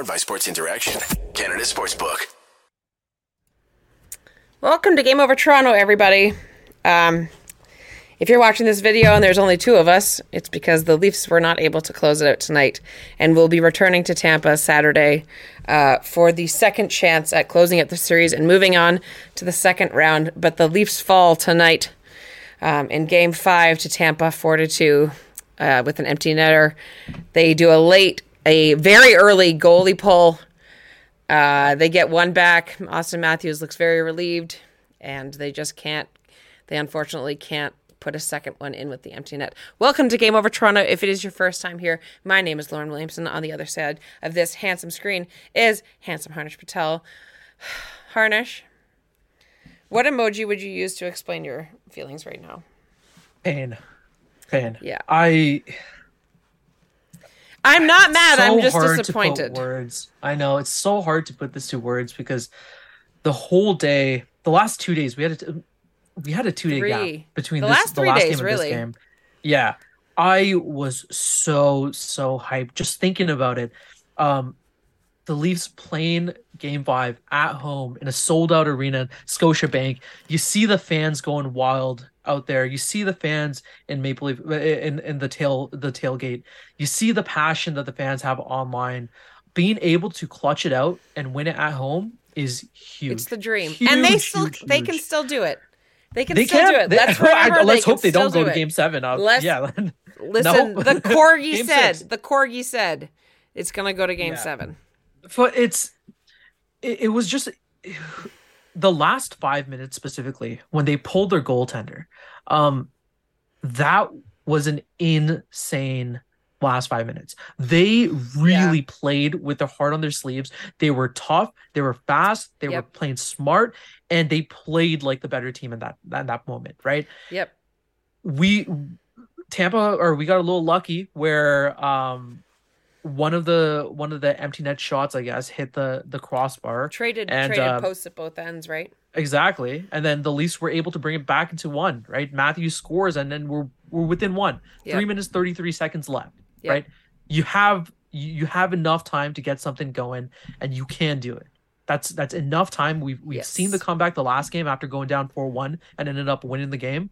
Powered by Sports Interaction, Canada Sportsbook. Welcome to Game Over Toronto, everybody. Um, if you're watching this video and there's only two of us, it's because the Leafs were not able to close it out tonight, and we'll be returning to Tampa Saturday uh, for the second chance at closing out the series and moving on to the second round. But the Leafs fall tonight um, in Game Five to Tampa, four to two, uh, with an empty netter. They do a late, a very early goalie pull. Uh, they get one back. Auston Matthews looks very relieved, and they just can't. They unfortunately can't put a second one in with the empty net. Welcome to Game Over Toronto. If it is your first time here, my name is Lauren Williamson. On the other side of this handsome screen is handsome Harnish Patel. Harnish, what emoji would you use to explain your feelings right now? Pain. Pain. Yeah. I I'm not mad. so I'm just disappointed. Words. I know it's so hard to put this to words because the whole day, the last two days, we had a we had a two day gap between The this, last the last days, game really. this game. Yeah, I was so so hyped just thinking about it. Um, the Leafs playing Game Five at home in a sold out arena, Scotiabank. You see the fans going wild out there. You see the fans in Maple Leaf in in the tail the tailgate. You see the passion that the fans have online. Being able to clutch it out and win it at home is huge. It's the dream, Huge, and they still huge, they can still do it. They can They still can. do it. They- Let's remember. let's they hope they don't go to do it. Game Seven. Uh, Let's- yeah. Listen, No. the corgi said. six. The corgi said it's gonna go to Game Yeah. Seven. but it's it, it was just the last five minutes specifically when they pulled their goaltender um that was an insane last five minutes. They really played with their heart on their sleeves. They were tough. They were fast. They were playing smart and they played like the better team in that that, that moment right? Yep. we Tampa or we got a little lucky where um one of the one of the empty net shots I guess hit the the crossbar Traded And, traded uh, posts at both ends, right? exactly and then the Leafs were able to bring it back into one right Matthews scores and then we're we're within one Yep. three minutes 33 seconds left Yep. right you have you have enough time to get something going and you can do it that's that's enough time we've we've Yes. seen the comeback the last game after going down 4-1 and ended up winning the game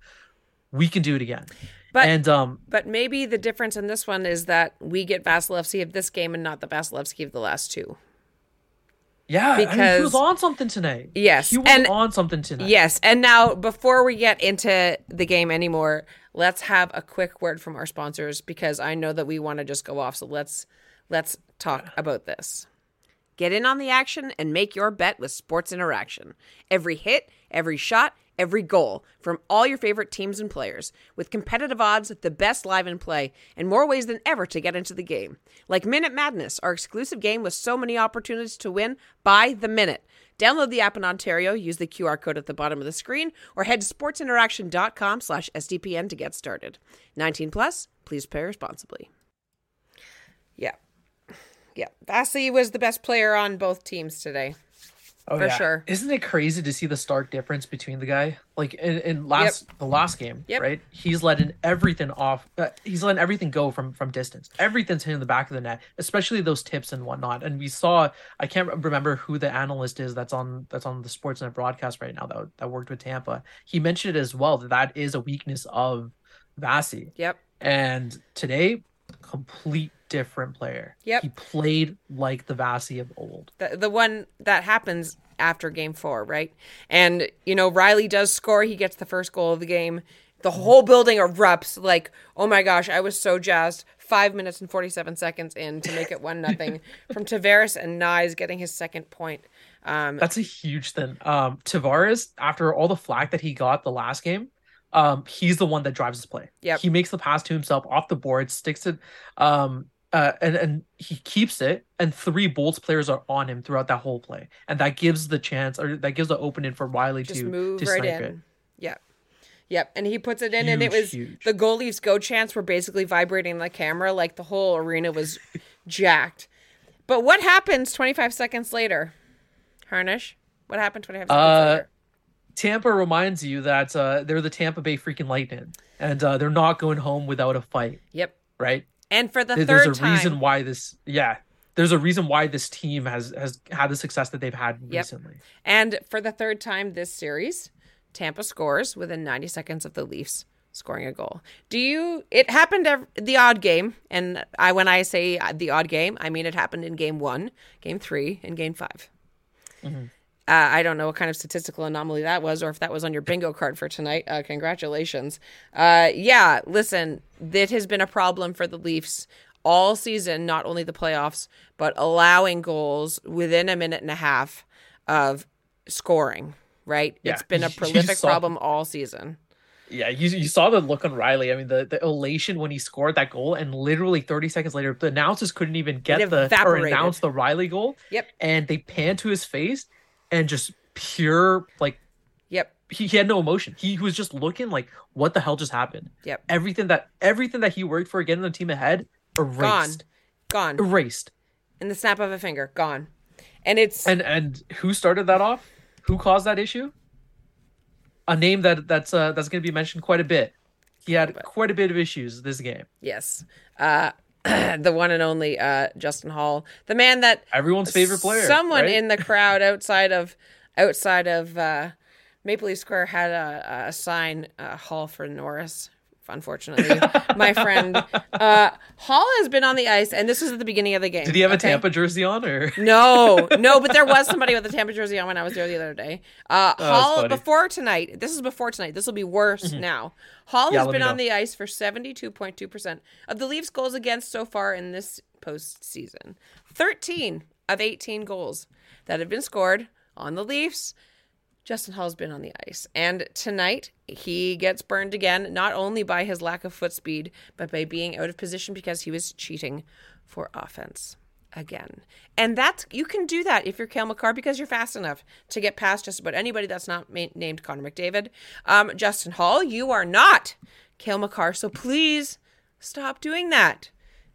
we can do it again But and um but maybe the difference in this one is that we get Vasilevskiy of this game and not the Vasilevskiy of the last two. Yeah, I mean, he was on something tonight. Yes, he was and- on something tonight. Yes, and now before we get into the game anymore, let's have a quick word from our sponsors because I know that we want to just go off. So let's let's talk about this. Get in on the action and make your bet with Sports Interaction. Every hit, every shot, every goal from all your favorite teams and players. With competitive odds, the best live in play, and more ways than ever to get into the game. Like Minute Madness, our exclusive game with so many opportunities to win by the minute. Download the app in Ontario, use the QR code at the bottom of the screen, or head to sportsinteraction.com slash SDPN to get started. 19 plus, please play responsibly. Yeah. Yeah. Vasily was the best player on both teams today. Oh, for sure. Isn't it crazy to see the stark difference between the guy? Like in, in last the last game, Yep. right? He's letting everything off. Uh, he's letting everything go from from distance. Everything's hitting the back of the net, especially those tips and whatnot. And we saw. I can't remember who the analyst is that's on that's on the Sportsnet broadcast right now that that worked with Tampa. He mentioned it as well that that is a weakness of Vasi. Yep. And today, complete different player. Yep. He played like the Vasi of old. the the one that happens after game four, right? And you know, Rielly does score. He gets the first goal of the game. The whole building erupts. Like, oh my gosh, I was so jazzed. Five minutes and forty seven seconds in to make it one nothing from Tavares and Knies getting his second point. Um, That's a huge thing. Um, Tavares, after all the flack that he got the last game, um, he's the one that drives his play. Yeah, He makes the pass to himself off the board, sticks it, um, uh, and and he keeps it. And three Bolts players are on him throughout that whole play, and that gives the chance or that gives the opening for Rielly just to move to right snipe in. it. Yep. Yep. And he puts it in, and it was huge. the goalie's go chants were basically vibrating the camera. Like the whole arena was jacked. But what happens 25 seconds later? Harnish? What happened 25 seconds Uh, later? Tampa reminds you that uh, they're the Tampa Bay freaking Lightning, and uh, they're not going home without a fight, Yep. right? And for the There- third There's a time, reason why this. Yeah, there's a reason why this team has has had the success that they've had Yep. recently. And for the third time this series, Tampa scores within 90 seconds of the Leafs scoring a goal. Do you? It happened ev- the odd game, and I when I say the odd game, I mean it happened in game one, game three, and game 5 Uh, I don't know what kind of statistical anomaly that was, or if that was on your bingo card for tonight. Uh, congratulations. Uh, yeah, listen, that has been a problem for the Leafs all season, not only the playoffs, but allowing goals within a minute and a half of scoring. Right? Yeah, it's been a prolific saw- problem all season. Yeah, you, you saw the look on Rielly. I mean, the, the elation when he scored that goal, and literally 30 seconds later, the announcers couldn't even get the or announce the Rielly goal. Yep. And they panned to his face and just pure like Yep. he, he had no emotion. He was just looking like, what the hell just happened? Yep. Everything that everything that he worked for getting the team ahead, Gone. Gone. Erased. In the snap of a finger. Gone. And it's And and who started that off? Who caused that issue? A name that that's uh that's gonna be mentioned quite a bit. He had quite a bit of issues this game. yes. Uh the one and only uh Justin Holl. The man that Everyone's favorite player. Someone right? in the crowd outside of outside of uh, Maple Leaf Square had a, a sign uh, Holl for Norris. Unfortunately, my friend uh, Holl has been on the ice, and this was at the beginning of the game. Did he have a? Tampa jersey on or No, no, but there was somebody with a Tampa jersey on when I was there the other day. Uh, that's Holl before tonight. This is before tonight. This will be worse now. Holl Mm-hmm. Yeah, has been on know. the ice for seventy-two point two percent of the Leafs' goals against so far in this postseason. Thirteen of eighteen goals that have been scored on the Leafs. Justin Holl's been on the ice. And tonight, he gets burned again, not only by his lack of foot speed, but by being out of position because he was cheating for offense again. And that's, you can do that if you're Cale Makar because you're fast enough to get past just about anybody that's not ma- named Connor McDavid. Um, Justin Holl, you are not Cale Makar. So please stop doing that.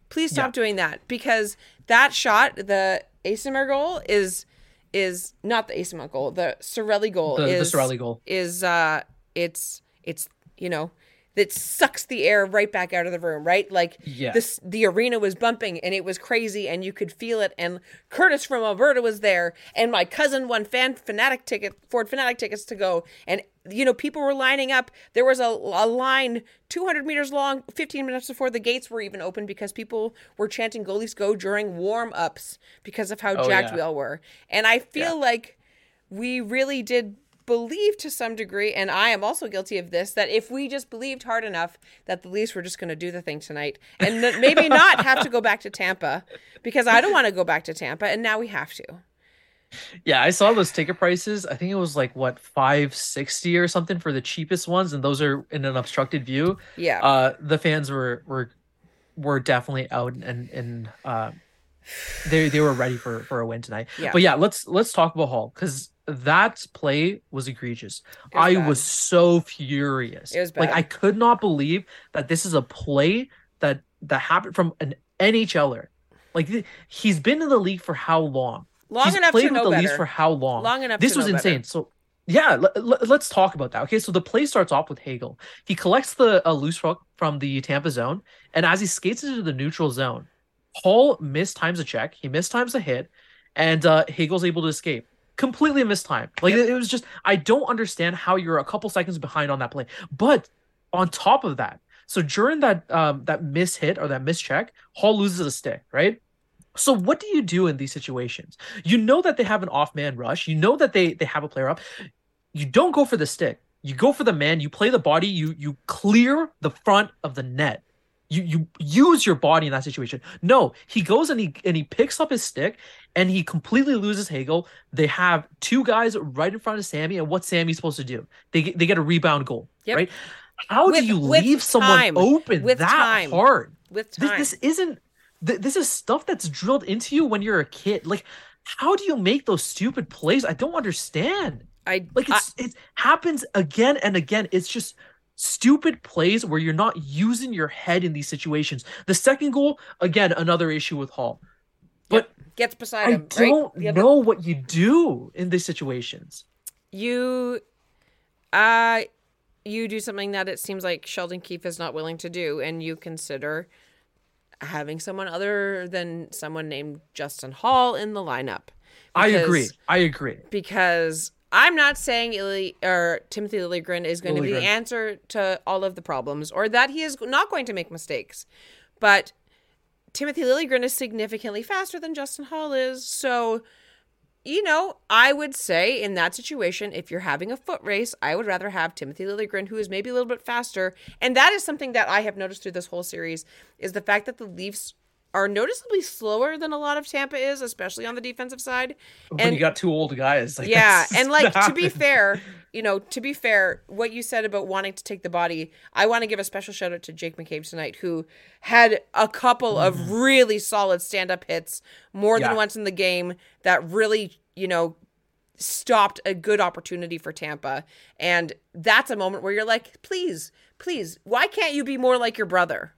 Please stop Yeah. doing that because that shot, the Eyssimont goal, is is not the Eyssimont goal. The Cirelli goal The- the is Cirelli goal. is uh it's it's you know that sucks the air right back out of the room, right? Like Yeah. this the arena was bumping and it was crazy and you could feel it and Curtis from Alberta was there and my cousin won fan fanatic ticket Ford fanatic tickets to go and you know people were lining up there was a, a line 200 meters long 15 minutes before the gates were even open because people were chanting goalies go during warm-ups because of how Oh, jacked yeah. we all were and i feel like we really did believe to some degree, and I am also guilty of this, that if we just believed hard enough that the Leafs were just going to do the thing tonight and maybe not have to go back to Tampa, because I don't want to go back to Tampa, and now we have to. Yeah, I saw those ticket prices. I think it was like what five sixty or something for the cheapest ones, and those are in an obstructed view. Yeah. Uh, the fans were were were definitely out and and uh, they they were ready for for a win tonight. Yeah. But yeah, let's let's talk about Hall because that play was egregious. Was I bad. was so furious. It was like. I could not believe that this is a play that that happened from an NHLer. Like th- he's been in the league for how long? Long he's enough played to with know the Leafs better. for how long? Long enough This to was know better. insane. So yeah, let, us talk about that. Okay, so the play starts off with Hagel. He collects the a loose rock from the Tampa zone, and as he skates into the neutral zone, Holl mistimes a check. He mistimes a hit, and uh, Hagel's able to escape. Completely mistimed. Like it was just I don't understand how you're a couple seconds behind on that play. But on top of that, so during that um that miss hit or that miss check, Holl loses a stick, right? So what do you do in these situations? You know that they have an off man rush. You know that they they have a player up. You don't go for the stick. You go for the man. You play the body. You you clear the front of the net. You you use your body in that situation. No, he goes and he and he picks up his stick and he completely loses Hagel. They have two guys right in front of Sammy, and what's Sammy supposed to do? They get, they get a rebound goal, Yep. right? How With- do you leave someone open With that time. hard? With This, time. this isn't. Th- this is stuff that's drilled into you when you're a kid. Like, how do you make those stupid plays? I don't understand. I Like, I- it's it happens again and again. It's just stupid plays where you're not using your head in these situations. The second goal, again, another issue with Holl. But gets beside him. I don't right? Know what you do in these situations. you uh you do something that it seems like Sheldon Keefe is not willing to do and you consider having someone other than someone named Justin Holl in the lineup. I agree. I agree. because I'm not saying Illy, or Timothy Liljegren is going to be the answer to all of the problems or that he is not going to make mistakes. But Timothy Liljegren is significantly faster than Justin Holl is. So, you know, I would say in that situation, if you're having a foot race, I would rather have Timothy Liljegren, who is maybe a little bit faster. And that is something that I have noticed through this whole series is the fact that the Leafs are noticeably slower than a lot of Tampa is, especially on the defensive side. when you got two old guys, like Yeah, and like to be fair, you know, to be fair, what you said about wanting to take the body, I want to give a special shout out to Jake McCabe tonight, who had a couple of really solid stand up hits more than Mm-hmm. Once in the game that really, you know, stopped a good opportunity for Tampa. And that's a moment where you're like, please, please, why can't you be more like your brother?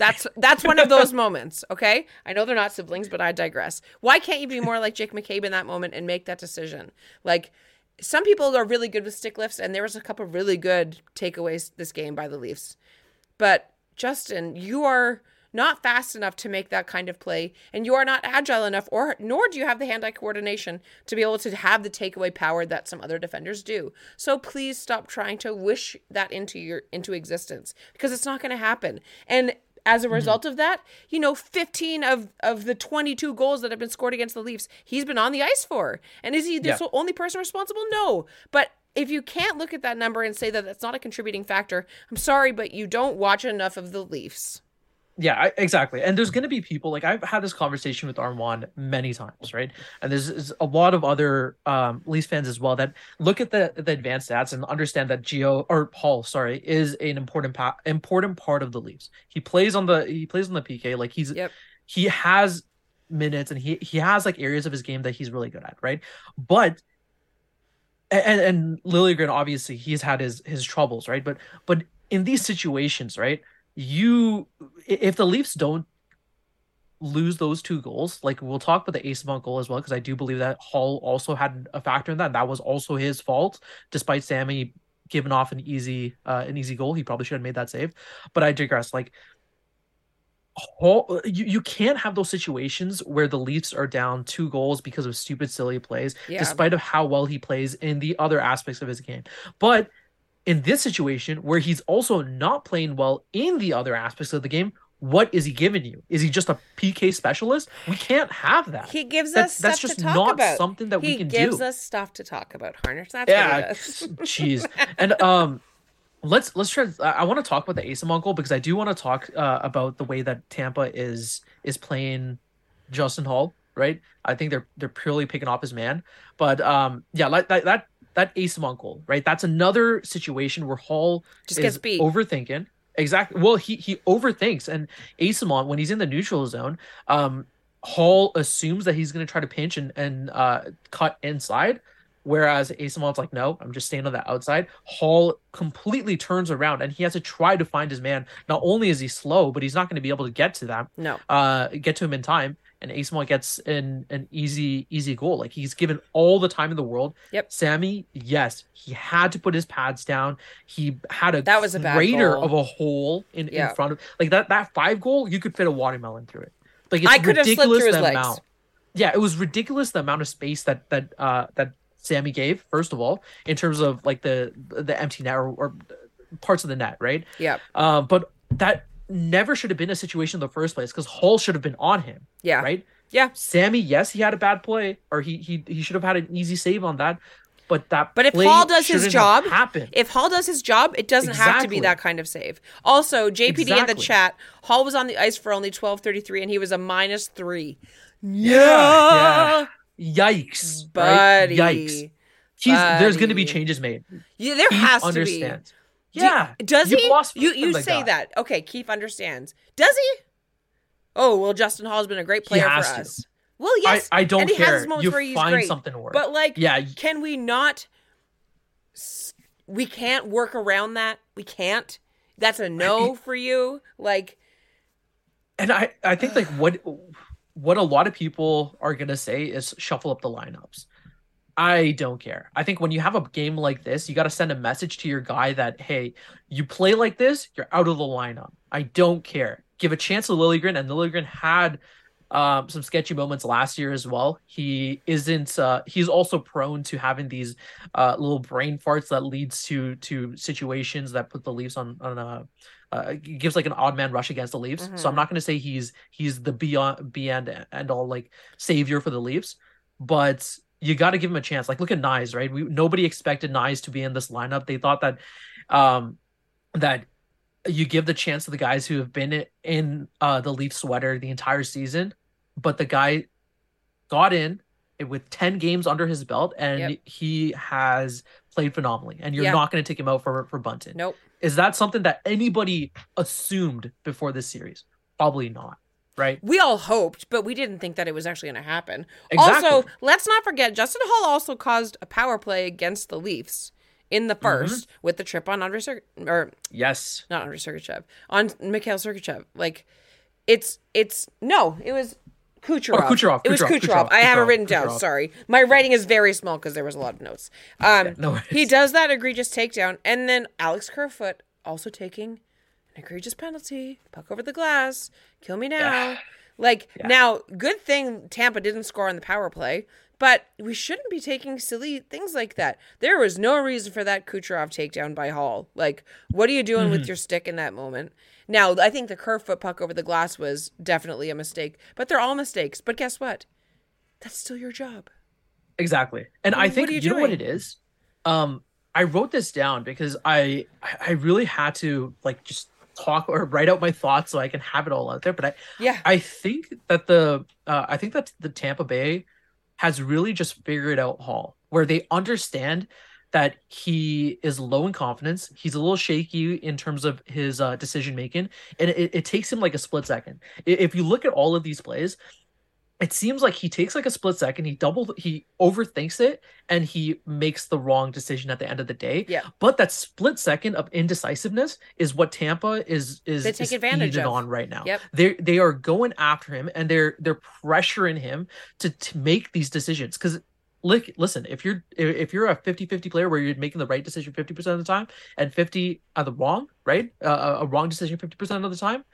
That's that's one of those moments, okay? I know they're not siblings, but I digress. Why can't you be more like Jake McCabe in that moment and make that decision? Like some people are really good with stick lifts, and there was a couple of really good takeaways this game by the Leafs. But Justin, you are not fast enough to make that kind of play, and you are not agile enough, or nor do you have the hand-eye coordination to be able to have the takeaway power that some other defenders do. So please stop trying to wish that into your into existence because it's not going to happen. And as a Mm-hmm. result of that, you know, 15 of of the 22 goals that have been scored against the Leafs, he's been on the ice for. And is he the Yeah. only person responsible? No. But if you can't look at that number and say that that's not a contributing factor, I'm sorry, but you don't watch enough of the Leafs. Yeah, I, exactly. And there's going to be people like I've had this conversation with Armaan many times, right? And there's, there's a lot of other um, Leafs fans as well that look at the the advanced stats and understand that Geo or Paul, sorry, is an important pa- important part of the Leafs. He plays on the he plays on the PK like he's Yep. he has minutes and he he has like areas of his game that he's really good at, right? But and and Liljegren obviously he's had his his troubles, right? But but in these situations, right? You if the Leafs don't lose those two goals, like we'll talk about the Eyssimont goal as well, because I do believe that Holl also had a factor in that. That was also his fault, despite Sammy giving off an easy uh an easy goal. He probably should have made that save. But I digress. Like Holl, you, you can't have those situations where the Leafs are down two goals because of stupid, silly plays, Yeah. despite of how well he plays in the other aspects of his game. But in this situation, where he's also not playing well in the other aspects of the game, what is he giving you? Is he just a PK specialist? We can't have that. He gives That's- us that's stuff just to talk not about. something that we can do. he gives us stuff to talk about, Harnish. That's yeah, what it is. jeez. And um, let's let's try. I, I want to talk about the Ace goal because I do want to talk uh, about the way that Tampa is is playing Justin Holl. Right, I think they're they're purely picking off his man. But um, yeah, like that that that Ace goal, right? That's another situation where Holl Just is gets beat. overthinking. Exactly. Well, he he overthinks, and Eyssimont when he's in the neutral zone, um, Holl assumes that he's going to try to pinch and and uh, cut inside, whereas Eyssimont's like, no, I'm just staying on the outside. Holl completely turns around, and he has to try to find his man. Not only is he slow, but he's not going to be able to get to them, No. uh, get to him in time. And Eyssimont gets an an easy easy goal. Like he's given all the time in the world. Yep. Sammy, yes, he had to put his pads down. He had a That was a crater of a hole in, Yeah. in front of like that that five goal. You could fit a watermelon through it. Like it's I could have slipped ridiculous through his the legs. amount. Yeah, it was ridiculous the amount of space that that uh that Sammy gave. First of all, in terms of like the the empty net or, or parts of the net, right? Yeah. Uh, but that never should have been a situation in the first place because Holl should have been on him, Yeah. right? Yeah. Sammy, yes, he had a bad play, or he he he should have had an easy save on that. But that But if Holl does his job, have happened. if Holl does his job, it doesn't have to be that kind of save. Also, JPD in the chat, Holl was on the ice for only twelve thirty three, and he was a minus three. yeah, yeah. Yikes, right? buddy. Yikes. He's there's going to be changes made. Yeah, there He has to understands. be. Yeah. Do- does You've he? You you say that. Okay, Keith understands. Does he? Oh well, Justin Holl's been a great player for to. us. Well, yes, I, I don't and he care. has his moments you where he's find great. something to work. But like, yeah, can we not? We can't work around that. We can't. That's a no for you. Like, and I I think like what what a lot of people are gonna say is shuffle up the lineups. I don't care. I think when you have a game like this, you got to send a message to your guy that hey, you play like this, you're out of the lineup. I don't care. Give a chance to Liljegren, and Liljegren had um, some sketchy moments last year as well. He isn't. Uh, he's also prone to having these uh, little brain farts that leads to to situations that put the Leafs on on a. Uh, gives like an odd man rush against the Leafs. Mm-hmm. So I'm not going to say he's he's the beyond beyond and all like savior for the Leafs, but you got to give him a chance. Like look at Knies, right? We nobody expected Knies to be in this lineup. They thought that um that you give the chance to the guys who have been in uh the Leaf sweater the entire season but the guy got in with 10 games under his belt and yep. he has played phenomenally and you're yep. not going to take him out for for bunting nope is that something that anybody assumed before this series probably not right we all hoped but we didn't think that it was actually going to happen exactly. also let's not forget justin Holl also caused a power play against the leafs in the 1st mm-hmm. with the trip on Andrei Ser- or yes, not Andrei Sergachev on Mikhail Sergachev. Like it's it's no, it was Kucherov. Oh, Kucherov. It was Kucherov. Kucherov. I have it written down. Sorry, my writing is very small because there was a lot of notes. Um, yeah, no he does that egregious takedown, and then Alex Kerfoot also taking an egregious penalty, puck over the glass, kill me now. Yeah. Like yeah. now, good thing Tampa didn't score on the power play, but we shouldn't be taking silly things like that. There was no reason for that Kucherov takedown by Holl. Like, what are you doing mm-hmm. with your stick in that moment? Now, I think the Kerfoot puck over the glass was definitely a mistake, but they're all mistakes. But guess what? That's still your job. Exactly. And I, I think you, you know what it is? Um, I wrote this down because I I really had to like just talk or write out my thoughts so I can have it all out there. But I yeah I think that the uh, I think that the Tampa Bay has really just figured out Holl, where they understand that he is low in confidence. He's a little shaky in terms of his uh, decision making, and it, it takes him like a split second. If you look at all of these plays, it seems like he takes like a split second, he double he overthinks it, and he makes the wrong decision at the end of the day. Yeah. But that split second of indecisiveness is what Tampa is is, they take advantage of. on right now. Yep. They they are going after him and they're they're pressuring him to to make these decisions because look listen if you're if you're a 50-50 player where you're making the right decision 50% of the time and 50 are the wrong right uh, a wrong decision 50% of the time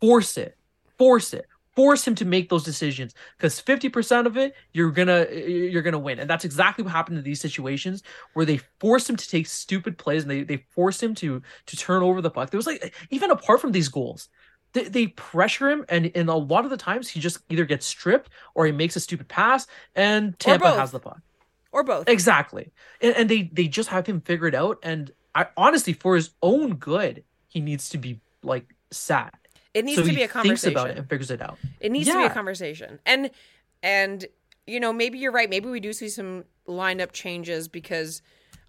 force it force it force him to make those decisions because 50% of it you're gonna you're gonna win and that's exactly what happened in these situations where they forced him to take stupid plays and they, they forced him to to turn over the puck there was like even apart from these goals they, they pressure him, and and a lot of the times he just either gets stripped or he makes a stupid pass, and Tampa has the puck, or both. Exactly, and, and they they just have him figured out. And I honestly, for his own good, he needs to be like sad. It needs so to be a conversation. Thinks about it and figures it out. It needs yeah. to be a conversation, and and you know maybe you're right. Maybe we do see some lineup changes because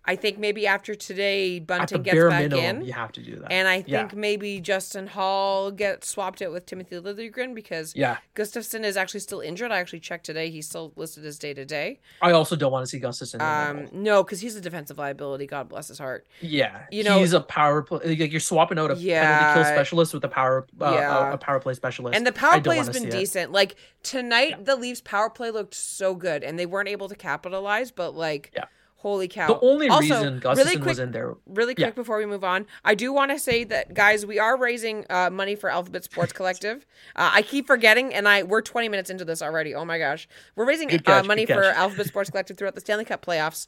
I think maybe after today, Bunting gets back minimum, in. You have to do that. And I think yeah. maybe Justin Holl gets swapped out with Timothy Liljegren because yeah. Gustafsson is actually still injured. I actually checked today; he's still listed as day to day. I also don't want to see Gustafsson. Um, no, because he's a defensive liability. God bless his heart. Yeah, you know he's a power play. Like you're swapping out a yeah, penalty kill specialist with a power uh, yeah. a, a, power play specialist. And the power play has been decent. It. Like tonight, yeah. the Leafs power play looked so good, and they weren't able to capitalize. But like, yeah Holy cow. The only also, reason Gustafsson really quick, was in there. Really quick yeah. before we move on, I do want to say that, guys, we are raising uh, money for Alphabet Sports Collective. uh, I keep forgetting, and I we're 20 minutes into this already. Oh my gosh. We're raising uh, catch, uh, money for Alphabet Sports Collective throughout the Stanley Cup playoffs.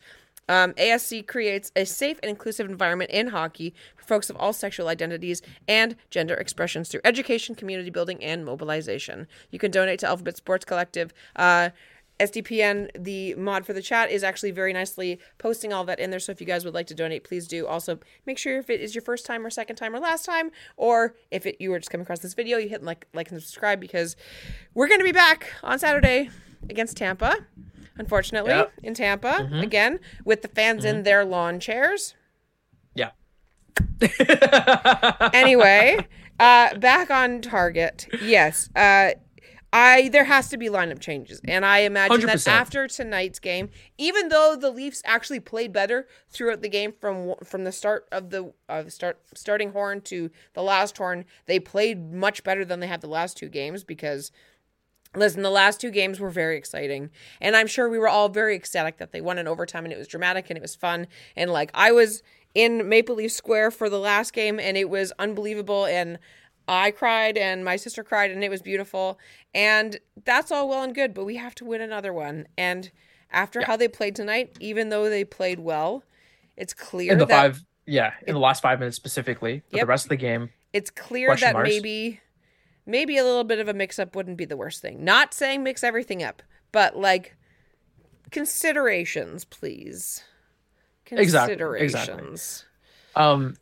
Um, ASC creates a safe and inclusive environment in hockey for folks of all sexual identities and gender expressions through education, community building, and mobilization. You can donate to Alphabet Sports Collective. Uh, SDPN, the mod for the chat, is actually very nicely posting all that in there. So if you guys would like to donate, please do. Also, make sure if it is your first time or second time or last time, or if it, you were just coming across this video, you hit like, like and subscribe because we're going to be back on Saturday against Tampa. Unfortunately, yep. in Tampa mm-hmm. again with the fans mm-hmm. in their lawn chairs. Yeah. anyway, uh, back on target. Yes. Uh, I there has to be lineup changes, and I imagine 100%. that after tonight's game, even though the Leafs actually played better throughout the game from from the start of the uh, start starting horn to the last horn, they played much better than they have the last two games because Listen, the last two games were very exciting. And I'm sure we were all very ecstatic that they won in overtime and it was dramatic and it was fun. And like I was in Maple Leaf Square for the last game and it was unbelievable and I cried and my sister cried and it was beautiful. And that's all well and good, but we have to win another one. And after yeah. how they played tonight, even though they played well, it's clear in the that, five yeah, in it, the last five minutes specifically, for yep, the rest of the game. It's clear that marks. maybe maybe a little bit of a mix up wouldn't be the worst thing. Not saying mix everything up, but like considerations, please. Considerations. Exactly. exactly. Um,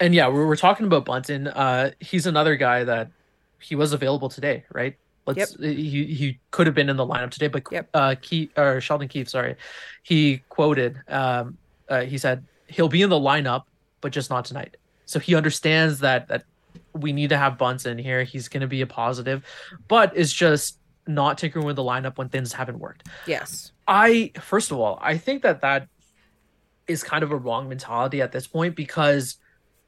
and yeah, we were talking about Bunting. Uh, he's another guy that he was available today, right? Let's. Yep. He he could have been in the lineup today, but yep. uh, Keith or Sheldon Keefe, sorry, he quoted. Um, uh, he said he'll be in the lineup, but just not tonight. So he understands that that we need to have Bunts in here. He's going to be a positive, but it's just not tinkering with the lineup when things haven't worked. Yes. I first of all, I think that that is kind of a wrong mentality at this point because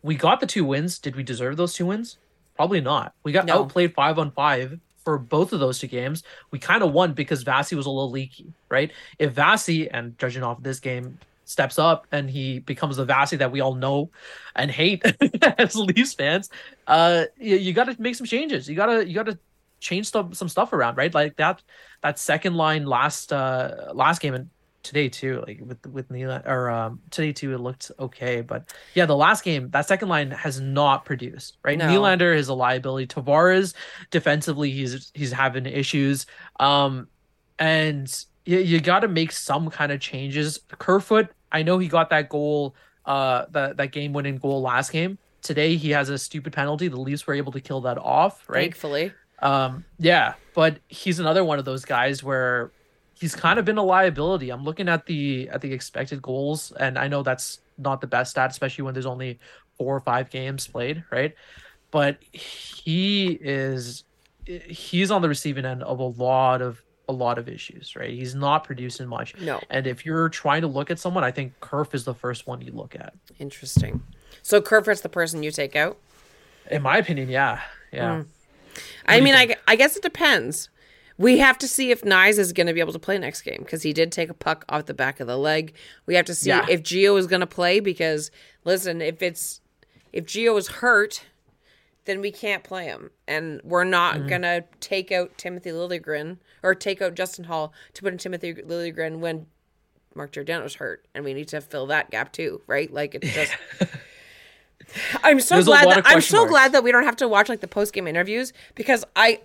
we got the two wins. Did we deserve those two wins? Probably not. We got no. outplayed five on five for both of those two games. We kind of won because Vasi was a little leaky, right? If Vasi and judging off this game, steps up and he becomes the Vasi that we all know and hate as Leafs fans, uh, you, you got to make some changes. You gotta you gotta change some some stuff around, right? Like that that second line last uh last game and today too, like with with Nylander or um today too, it looked okay, but yeah, the last game that second line has not produced, right? No. Nylander is a liability. Tavares defensively, he's he's having issues, um, and you, you got to make some kind of changes. Kerfoot I know he got that goal, uh, that that game winning goal last game. Today he has a stupid penalty. The Leafs were able to kill that off, right? Thankfully. Um, yeah, but he's another one of those guys where he's kind of been a liability. I'm looking at the at the expected goals, and I know that's not the best stat, especially when there's only four or five games played, right? But he is he's on the receiving end of a lot of a lot of issues, right? He's not producing much. No. And if you're trying to look at someone, I think Kerf is the first one you look at. Interesting. So Kerf is the person you take out? In my opinion, yeah. Yeah. Mm. I mean, I, I guess it depends. We have to see if Knies is going to be able to play next game because he did take a puck off the back of the leg. We have to see yeah. if Gio is going to play because, listen, if it's if Gio is hurt, then we can't play him. And we're not mm-hmm. going to take out Timothy Liljegren or take out Justin Holl to put in Timothy Liljegren when Mark Giordano's hurt. And we need to fill that gap too, right? Like it's just. I'm so There's glad that I'm so marks. glad that we don't have to watch like the post game interviews because I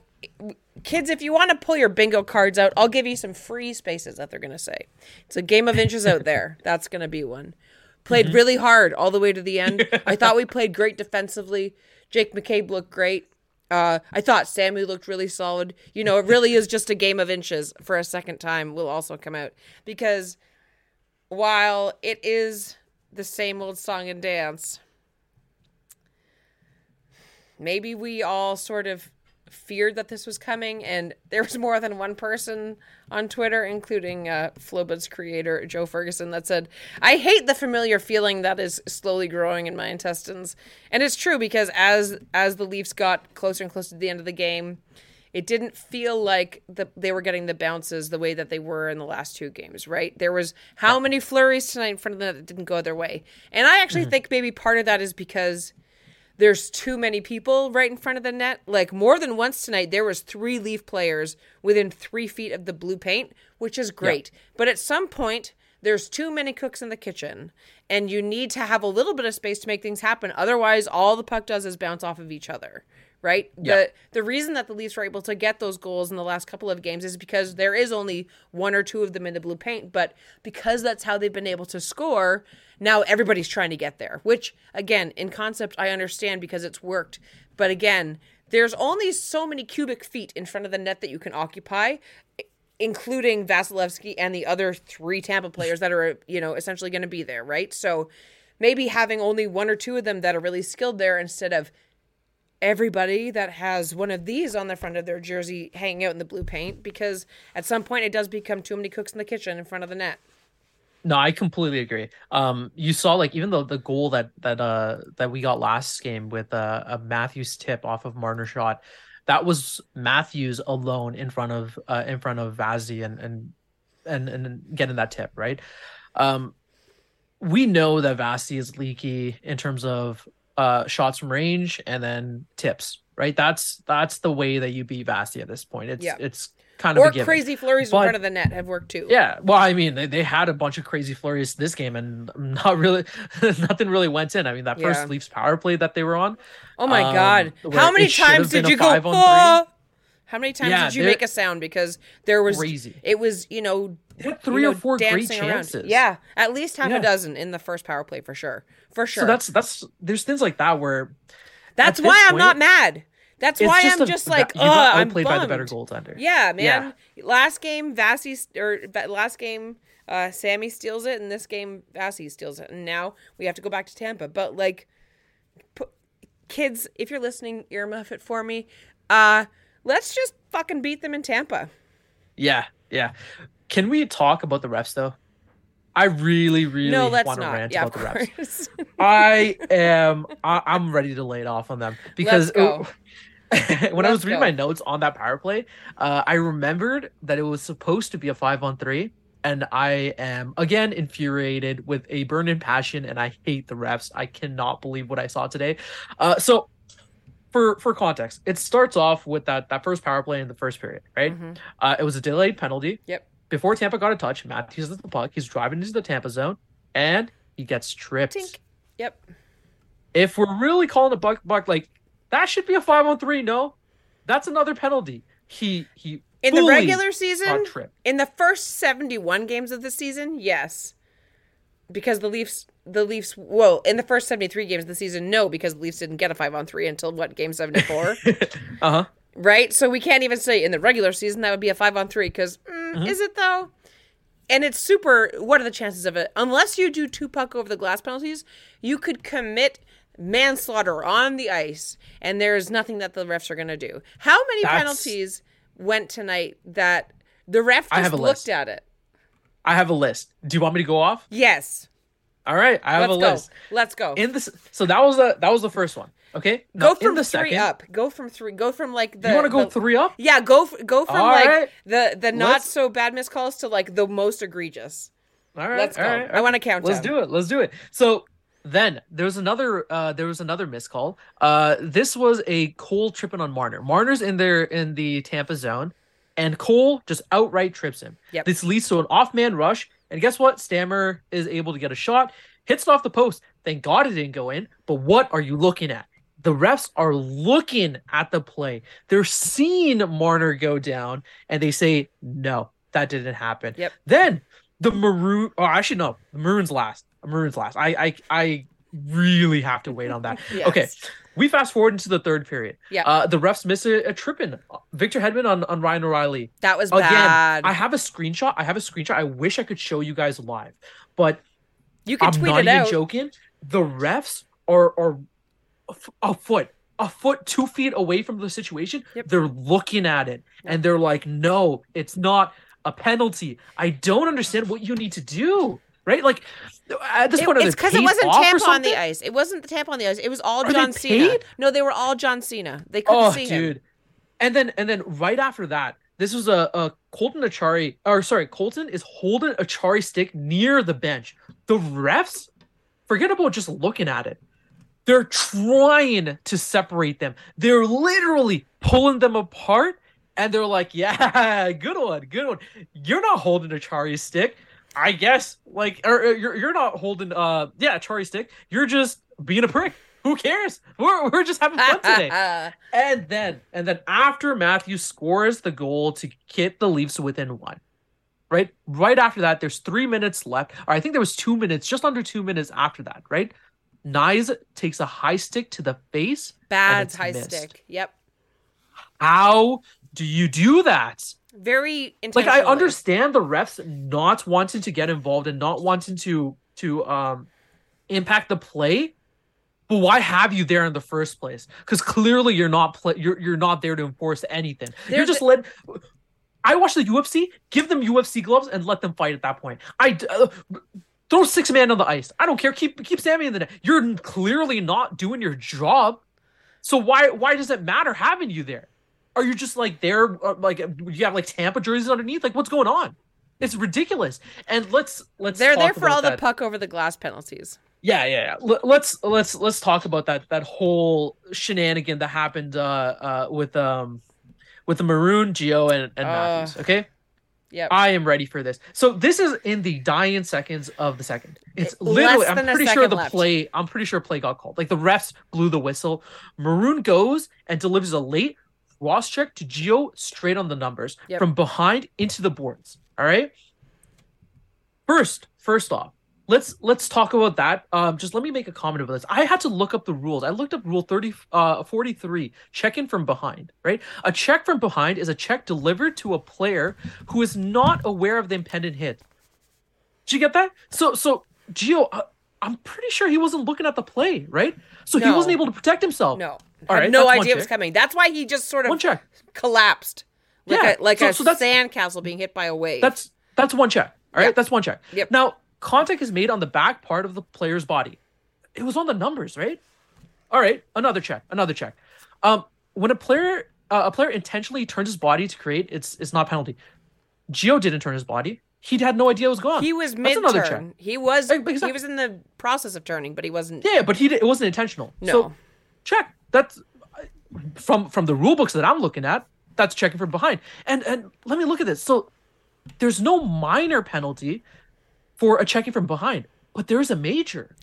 kids if you want to pull your bingo cards out I'll give you some free spaces that they're going to say. It's a game of inches out there. That's going to be one. Played mm-hmm. really hard all the way to the end. I thought we played great defensively. Jake McCabe looked great. Uh, I thought Sammy looked really solid. You know, it really is just a game of inches for a second time will also come out because while it is the same old song and dance, maybe we all sort of feared that this was coming, and there was more than one person on Twitter, including uh, Flowbud's creator Joe Ferguson, that said, "I hate the familiar feeling that is slowly growing in my intestines." And it's true because as as the Leafs got closer and closer to the end of the game, it didn't feel like the, they were getting the bounces the way that they were in the last two games, right? There was how many flurries tonight in front of them that didn't go their way, and I actually mm-hmm. think maybe part of that is because there's too many people right in front of the net. Like more than once tonight, there was three Leaf players within three feet of the blue paint, which is great. Yep. But at some point, there's too many cooks in the kitchen, and you need to have a little bit of space to make things happen. Otherwise, all the puck does is bounce off of each other right? The the reason that the Leafs were able to get those goals in the last couple of games is because there is only one or two of them in the blue paint, but because that's how they've been able to score, now everybody's trying to get there. Which again, in concept I understand because it's worked, but again, there's only so many cubic feet in front of the net that you can occupy including Vasilevskiy and the other three Tampa players that are, you know, essentially going to be there, right? So maybe having only one or two of them that are really skilled there instead of everybody that has one of these on the front of their jersey hanging out in the blue paint because at some point it does become too many cooks in the kitchen in front of the net. No, I completely agree. Um, you saw like even though the goal that that uh that we got last game with uh, a Matthews tip off of Marner shot, that was Matthews alone in front of uh, in front of Vazzy and and and and getting that tip right. Um, we know that Vazzy is leaky in terms of uh shots from range and then tips, right? That's that's the way that you beat Vazzy at this point. It's Yeah. it's kind of Or crazy flurries But- in front of the net have worked too. Yeah, well, I mean, they, they had a bunch of crazy flurries this game, and not really, nothing really went in. I mean, that first Yeah. Leafs power play that they were on, Oh my Um, god! How many it should have times did you go? "Ah"? How many times Yeah, did you make a sound because there was crazy. It was you know They had you three know, or four great dancing around. chances. Yeah, at least half Yeah. a dozen in the first power play for sure. For sure. So that's that's there's things like that where that's why I'm point, not mad. That's why just I'm a- just like, you oh, I'm outplayed by the better goaltender. Yeah, man. Last game, Vassy or last game, uh, Sammy steals it, and this game, Vassy steals it, and now we have to go back to Tampa. But like, pu- kids, if you're listening, earmuff it for me. Uh, let's just fucking beat them in Tampa. yeah, yeah. Can we talk about the refs though? I really, really no, let's want to rant Yeah, about the refs. I am. I, I'm ready to lay it off on them because when I was reading go. my notes on that power play, uh, I remembered that it was supposed to be a five on three, and I am again infuriated with a burn in passion, and I hate the refs. I cannot believe what I saw today. Uh, so. For, for context, it starts off with that, that first power play in the first period, right? Mhm. Uh, it was a delayed penalty. Yep. Before Tampa got a touch, Matthews at the puck. He's driving into the Tampa zone, and he gets tripped Tink. Yep. if we're really calling the buck buck like that should be a five on three no that's another penalty he he In the regular season, in the first 71 games of the season, yes. Because the Leafs the Leafs well, in the first 73 games of the season, no, because the Leafs didn't get a 5 on 3 until what, game 74? uh-huh right? So we can't even say in the regular season that would be a 5 on 3 cuz Mm-hmm. is it though? And it's super what are the chances of it? Unless you do two puck over the glass penalties, you could commit manslaughter on the ice and there's nothing that the refs are going to do. How many That's- penalties went tonight that the ref just looked list. at it? i have a list do you want me to go off Yes. all right i have Let's a go. list Let's go. in this so that was the that was the first one okay go Now, from the three second up. Go from three. Go from like the. you want to go the- three up Yeah, go go from All like right. the the not Let's- so bad miscalls to like the most egregious. all right Let's go. all right, all I want to count. Let's them. do it. Let's do it. So then there was another uh there was another miscall. Uh this was a Cole tripping on Marner. Marner's in there in the Tampa zone and Cole just outright trips him. Yep. This leads to an off-man rush and guess what? Stammer is able to get a shot, hits it off the post. Thank God it didn't go in. But what are you looking at? The refs are looking at the play. They're seeing Marner go down and they say, "No, that didn't happen." Yep. Then the maroon oh actually no the maroons last maroons last i i i really have to wait on that Yes. okay we fast forward into the third period Yeah. uh the refs miss a, a tripping victor hedman on on ryan o'reilly That was again bad. i have a screenshot i have a screenshot i wish i could show you guys live but you can i'm tweet not it even out. joking the refs are are a foot a foot two feet away from the situation Yep. they're looking at it and they're like no it's not a penalty i don't understand what you need to do right like at this It- point it's because it wasn't Tampa on the ice. It wasn't the Tampa on the ice. It was all Are John Cena. paid? No, they were all John Cena. They couldn't oh see him. dude and then and then right after that this was a, a colton Acciari or sorry colton is holding Acciari stick near the bench the refs forget about just looking at it they're trying to separate them. They're literally pulling them apart and they're like yeah good one good one. You're not holding a Acciari's stick i guess. Like or, or you're, you're not holding uh yeah Acciari's stick. You're just being a prick. Who cares? We're, we're just having fun today. And then, and then after Matthew scores the goal to get the Leafs within one, right? Right after that, there's three minutes left. Or I think there was two minutes, just under two minutes after that, right? Knies takes a high stick to the face. Bad high missed. stick. Yep. How do you do that? Very Like. I understand the refs not wanting to get involved and not wanting to to um impact the play, but why have you there in the first place? Because clearly you're not play you're you're not there to enforce anything. you're just a- let. I watch the UFC. Give them UFC gloves and let them fight at that point. I uh, throw six man on the ice. I don't care. Keep keep Sammy in the net. You're clearly not doing your job. So why why does it matter having you there? Are you just like there, uh, like you have like Tampa jerseys underneath? Like what's going on? It's ridiculous. And let's let's They're there for all about the puck over the glass penalties. Yeah, yeah, yeah. Let- Let's let's let's talk about that that whole shenanigan that happened uh uh with um with the Maroon, Geo, and, and Uh, Matthews. Okay, Yep. I am ready for this. So this is in the dying seconds of the second. It's literally. I'm pretty sure the left. play. I'm pretty sure play got called. Like the refs blew the whistle. Maroon goes and delivers a late cross check to Gio straight on the numbers Yep. from behind into the boards. All right. First, first off, let's let's talk about that. Um, just let me make a comment about this. I had to look up the rules. I looked up rule 30 uh 43, check in from behind, right? A check from behind is a check delivered to a player who is not aware of the impending hit. Did you get that? So so Gio, uh, I'm pretty sure he wasn't looking at the play, right? So he wasn't able to protect himself. No. All Had right, no idea it was coming. That's why he just sort One of check. collapsed. Like Yeah, a like so- a so sandcastle being hit by a wave. That's that's one check. All right, Yeah. that's one check. Yep. Now, contact is made on the back part of the player's body. It was on the numbers, right? All right, another check. Another check. Um, when a player uh, a player intentionally turns his body to create, it's it's not penalty. Gio didn't turn his body. He had no idea it was gone. he was mid turn. He was Like, he was in the process of turning, but he wasn't Yeah, but he it wasn't intentional. No. So check. That's from from the rule books that I'm looking at. That's checking from behind. And and let me look at this. So there's no minor penalty for a checking from behind, but there is a major.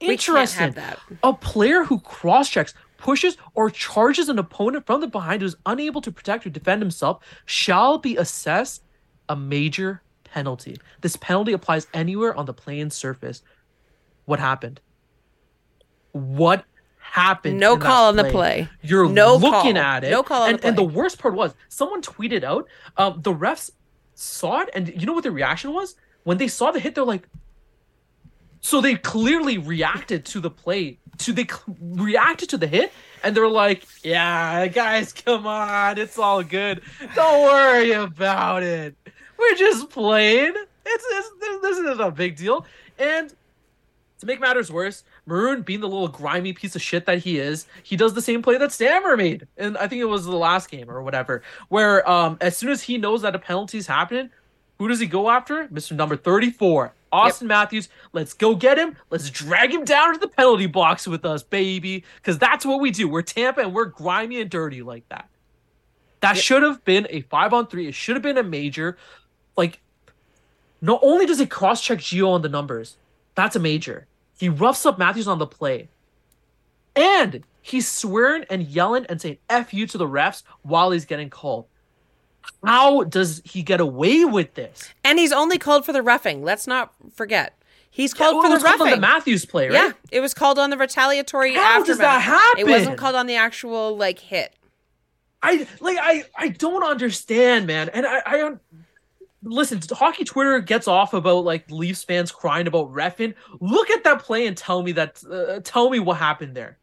We can't have Interesting. that. A player who cross checks, pushes, or charges an opponent from the behind who is unable to protect or defend himself shall be assessed a major penalty. This penalty applies anywhere on the playing surface. What happened? What happened? No call on the play. You're No looking call. at it. No call on and, the and the worst part was someone tweeted out, um, the refs saw it, and you know what the reaction was? When they saw the hit, they're like, so they clearly reacted to the play. To they cl- reacted to the hit, and they're like, "Yeah, guys, come on, it's all good. Don't worry about it. We're just playing. It's, it's this, isn't a big deal." And to make matters worse, Maroon, being the little grimy piece of shit that he is, he does the same play that Stammer made, and I think it was the last game or whatever, where um, as soon as he knows that a penalty is happening, who does he go after? Mr. Number 34, Auston Matthews. Let's go get him. Let's drag him down to the penalty box with us, baby. Because that's what we do. We're Tampa and we're grimy and dirty like that. That should have been a five on three. It should have been a major. Like, not only does he cross check Gio on the numbers, that's a major. He roughs up Matthews on the play. And he's swearing and yelling and saying F you to the refs while he's getting called. How does he get away with this? And he's only called for the roughing. Let's not forget. He's called Well, for the was called on roughing. the Matthews play, right? Yeah, it was called on the retaliatory How does that happen? It wasn't called on the actual like hit. I like I I don't understand, man. And I I don't listen. Hockey Twitter gets off about like Leafs fans crying about refing. Look at that play and tell me that. Uh, tell me what happened there.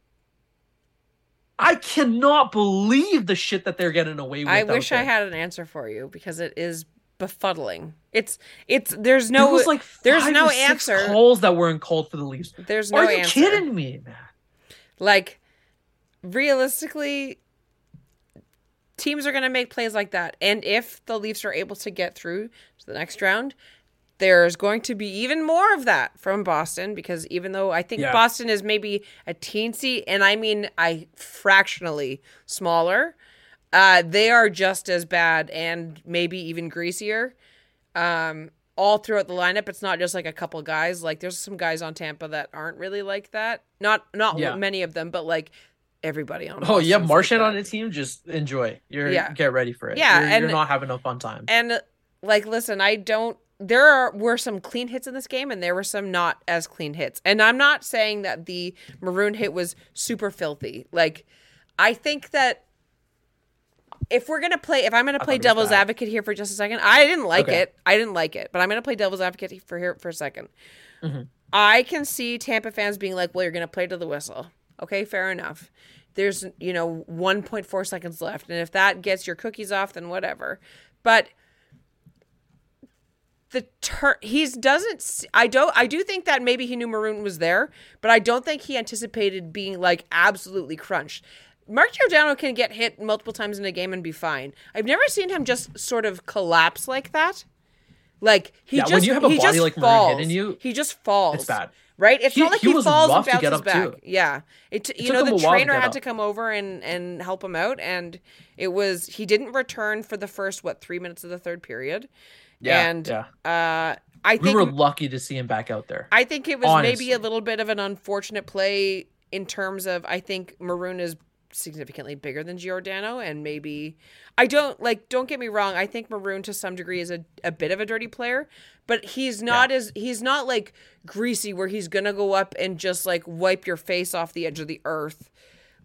I cannot believe the shit that they're getting away with. I wish I had an answer for you because it is befuddling. It's it's there's no There was like there's no answer. calls that weren't called for the Leafs. There's no Are you answer. kidding me, man? Like realistically teams are going to make plays like that. And if the Leafs are able to get through to the next round, there's going to be even more of that from Boston because even though I think Yeah. Boston is maybe a teensy, and I mean I fractionally smaller, uh, they are just as bad and maybe even greasier. Um, all throughout the lineup, it's not just like a couple guys. Like there's some guys on Tampa that aren't really like that. Not not Yeah. many of them, but like everybody on. Oh, yeah, have like on the team. Just enjoy. You're Yeah. get ready for it. Yeah, you're, and- you're not having a fun time. And like, listen, I don't. There are were some clean hits in this game, and there were some not as clean hits. And I'm not saying that the maroon hit was super filthy. Like, I think that if we're gonna play, if I'm gonna play thought it was devil's bad. advocate here for just a second, I didn't like Okay. it. I didn't like it, but I'm gonna play devil's advocate for here for a 2nd Mm-hmm. I can see Tampa fans being like, "Well, you're gonna play to the whistle." Okay, fair enough. There's you know 1.4 seconds left, and if that gets your cookies off, then whatever. But the tur he's doesn't I don't I do think that maybe he knew Maroon was there, but I don't think he anticipated being like absolutely crunched. Mark Giordano can get hit multiple times in a game and be fine. I've never seen him just sort of collapse like that. Like he Yeah, just when you have a he body just like Maroon falls. hitting you, he just falls. it's bad. Right? It's He- not like he he, falls and rough to get bounces back. too. Yeah. It, you took know the trainer had up. to come over and and help him out and it was he didn't return for the first what 3 minutes of the third period. Yeah, and yeah. uh I We think were lucky to see him back out there. I think it was Honestly. maybe a little bit of an unfortunate play in terms of I think Maroon is significantly bigger than Giordano and maybe I don't like don't get me wrong I think Maroon to some degree is a, a bit of a dirty player but he's not as he's not like greasy where he's gonna go up and just like wipe your face off the edge of the earth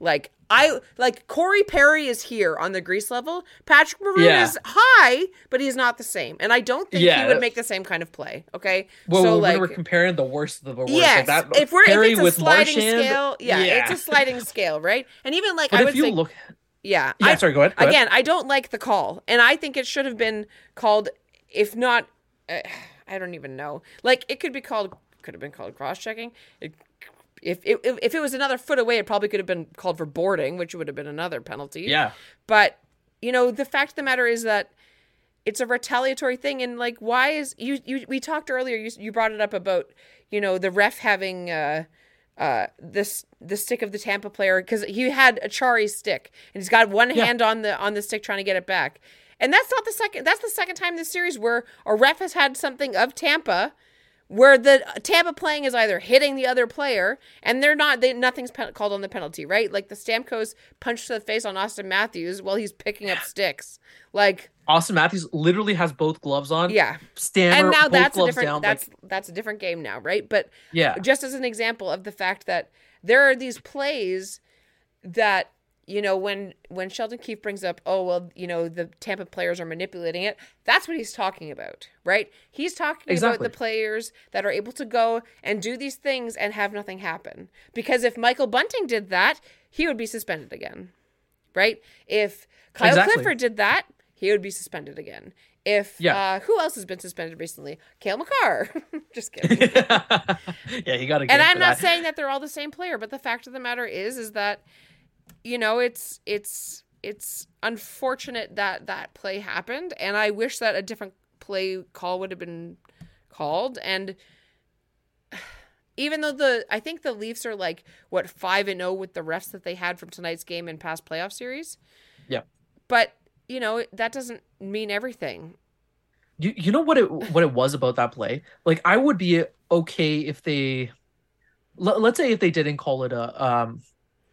like I like Corey Perry is here on the grease level. Patrick Maroon Yeah. is high, but he's not the same. And I don't think he would make the same kind of play. Okay. Well, so like we're comparing the worst of the worst, Yes, like that, if we're Perry if it's a with sliding Marchand, scale, yeah, it's a sliding scale, right? And even like But I if would you say, look, yeah, yeah, I, sorry, go ahead. Go ahead. again, I don't like the call, and I think it should have been called, if not, uh, I don't even know, like it could be called, could have been called cross checking. It, if, if if it was another foot away, it probably could have been called for boarding, which would have been another penalty. Yeah, But you know, the fact of the matter is that it's a retaliatory thing, and like, why is you you? We talked earlier. You you brought it up about you know the ref having uh uh this the stick of the Tampa player because he had Acciari's stick and he's got one hand on the on the stick trying to get it back. And that's not the second. That's the second time in this series where a ref has had something of Tampa where the Tampa playing is either hitting the other player and they're not they nothing's pen, called on the penalty, right? Like the Stamkos punch to the face on Auston Matthews while he's picking up sticks. Like Auston Matthews literally has both gloves on. yeah. Stammer, And now that's a gloves different down. that's like, that's a different game now, right? But yeah, just as an example of the fact that there are these plays that you know when when Sheldon Keefe brings up oh well you know the Tampa players are manipulating it that's what he's talking about right he's talking Exactly. about the players that are able to go and do these things and have nothing happen because if Michael Bunting did that he would be suspended again right if Kyle Exactly. Clifford did that he would be suspended again if Yeah. uh, who else has been suspended recently Cale Makar just kidding yeah, he got to. and I'm not saying that they're all the same player, but the fact of the matter is, is that you know it's it's it's unfortunate that that play happened, and I wish that a different play call would have been called. And even though the I think the Leafs are like what five and zero with the refs that they had from tonight's game in past playoff series, Yeah. but you know that doesn't mean everything. You you know what it what it was about that play? Like I would be okay if they let, let's say if they didn't call it a um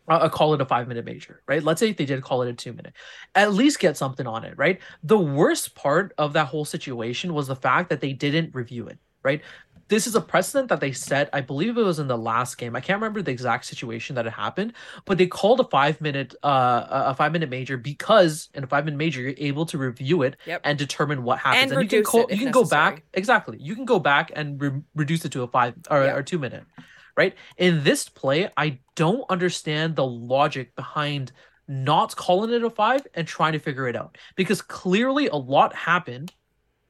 a a call it a 5 minute major, right? Let's say if they did call it a 2 minute. At least get something on it, right? The worst part of that whole situation was the fact that they didn't review it, right? This is a precedent that they set. I believe it was in the last game. I can't remember the exact situation that it happened, but they called a five minute uh a- five minute major because in a five minute major you're able to review it Yep. and determine what happens. And you can call, you can go back exactly. You can go back and re- reduce it to a five or, Yeah. or two minute, right? In this play, I don't understand the logic behind not calling it a five and trying to figure it out because clearly a lot happened.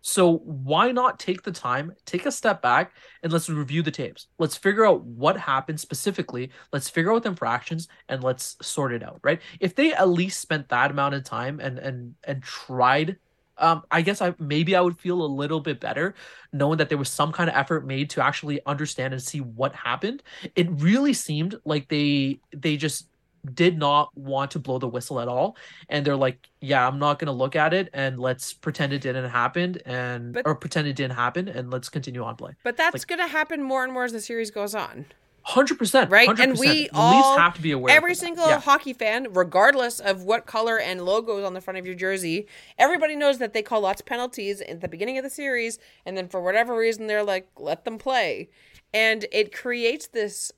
So why not take the time, take a step back, and let's review the tapes. Let's figure out what happened specifically. Let's figure out the infractions and let's sort it out, right? If they at least spent that amount of time and and and tried, um, I guess I maybe I would feel a little bit better knowing that there was some kind of effort made to actually understand and see what happened. It really seemed like they they just did not want to blow the whistle at all and they're like yeah i'm not going to look at it and let's pretend it didn't happen and But- or pretend it didn't happen and let's continue on play But that's Like- going to happen more and more as the series goes on. 100% Right, 100%. and we all- have to be aware Every single yeah. hockey fan, regardless of what color and logo is on the front of your jersey, everybody knows that they call lots of penalties at the beginning of the series, and then for whatever reason, they're like, let them play. And it creates this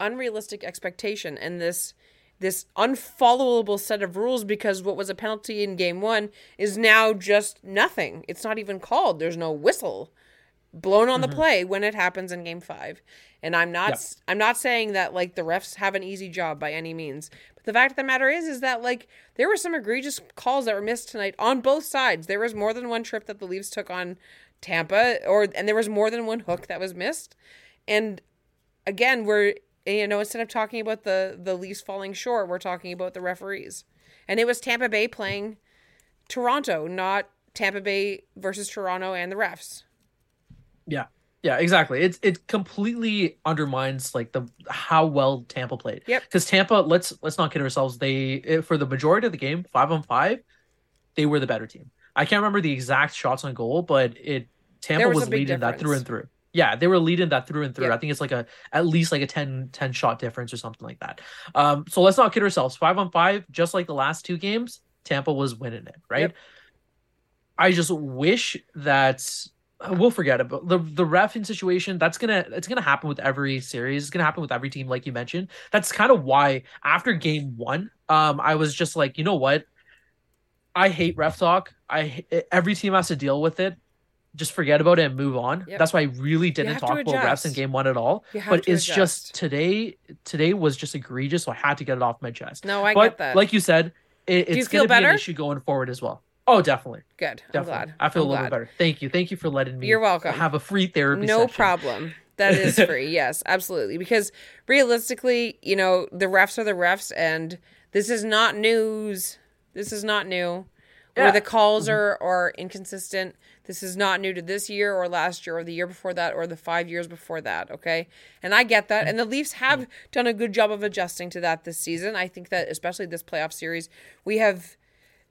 unrealistic expectation and this this unfollowable set of rules because what was a penalty in game one is now just nothing. It's not even called. There's no whistle blown on the play when it happens in game five. And I'm not Mm-hmm. I'm not saying that like the refs have an easy job by any means. But the fact of the matter is is that like there were some egregious calls that were missed tonight on both sides. There was more than one trip that the Leafs took on Tampa or and there was more than one hook that was missed. And again, we're you know, instead of talking about the the Leafs falling short, we're talking about the referees. And it was Tampa Bay playing Toronto, not Tampa Bay versus Toronto and the refs. Yeah. Yeah, exactly. It's it completely undermines like the how well Tampa played. Yep. Because Tampa, let's let's not kid ourselves. They for the majority of the game, five on five, they were the better team. I can't remember the exact shots on goal, but it Tampa was was, leading that through and through. Yeah, they were leading that through and through. Yeah. I think it's like a at least like a 10, 10 shot difference or something like that. Um, so let's not kid ourselves. Five on five, just like the last two games, Tampa was winning it, right? Yep. I just wish that we'll forget about the the refing situation. That's gonna it's gonna happen with every series. It's gonna happen with every team, like you mentioned. That's kind of why after game one, um, I was just like, you know what, I hate ref talk. I every team has to deal with it. Just forget about it and move on. Yep. That's why I really didn't talk about refs in game one at all. But to it's just today. Today was just egregious, so I had to get it off my chest. No, I but get that. like you said, it, you it's feel gonna be better? an issue going forward as well. Oh, definitely. Good. I'm glad. I feel I'm a little glad. bit better. Thank you. Thank you for letting me. You're welcome. Have a free therapy. No session. problem. That is free. yes, absolutely. Because realistically, you know, the refs are the refs, and this is not news. This is not new. Where the calls mm-hmm. are, are inconsistent. This is not new to this year or last year or the year before that or the five years before that. Okay. And I get that. Mm. And the Leafs have mm. done a good job of adjusting to that this season. I think that, especially this playoff series, we have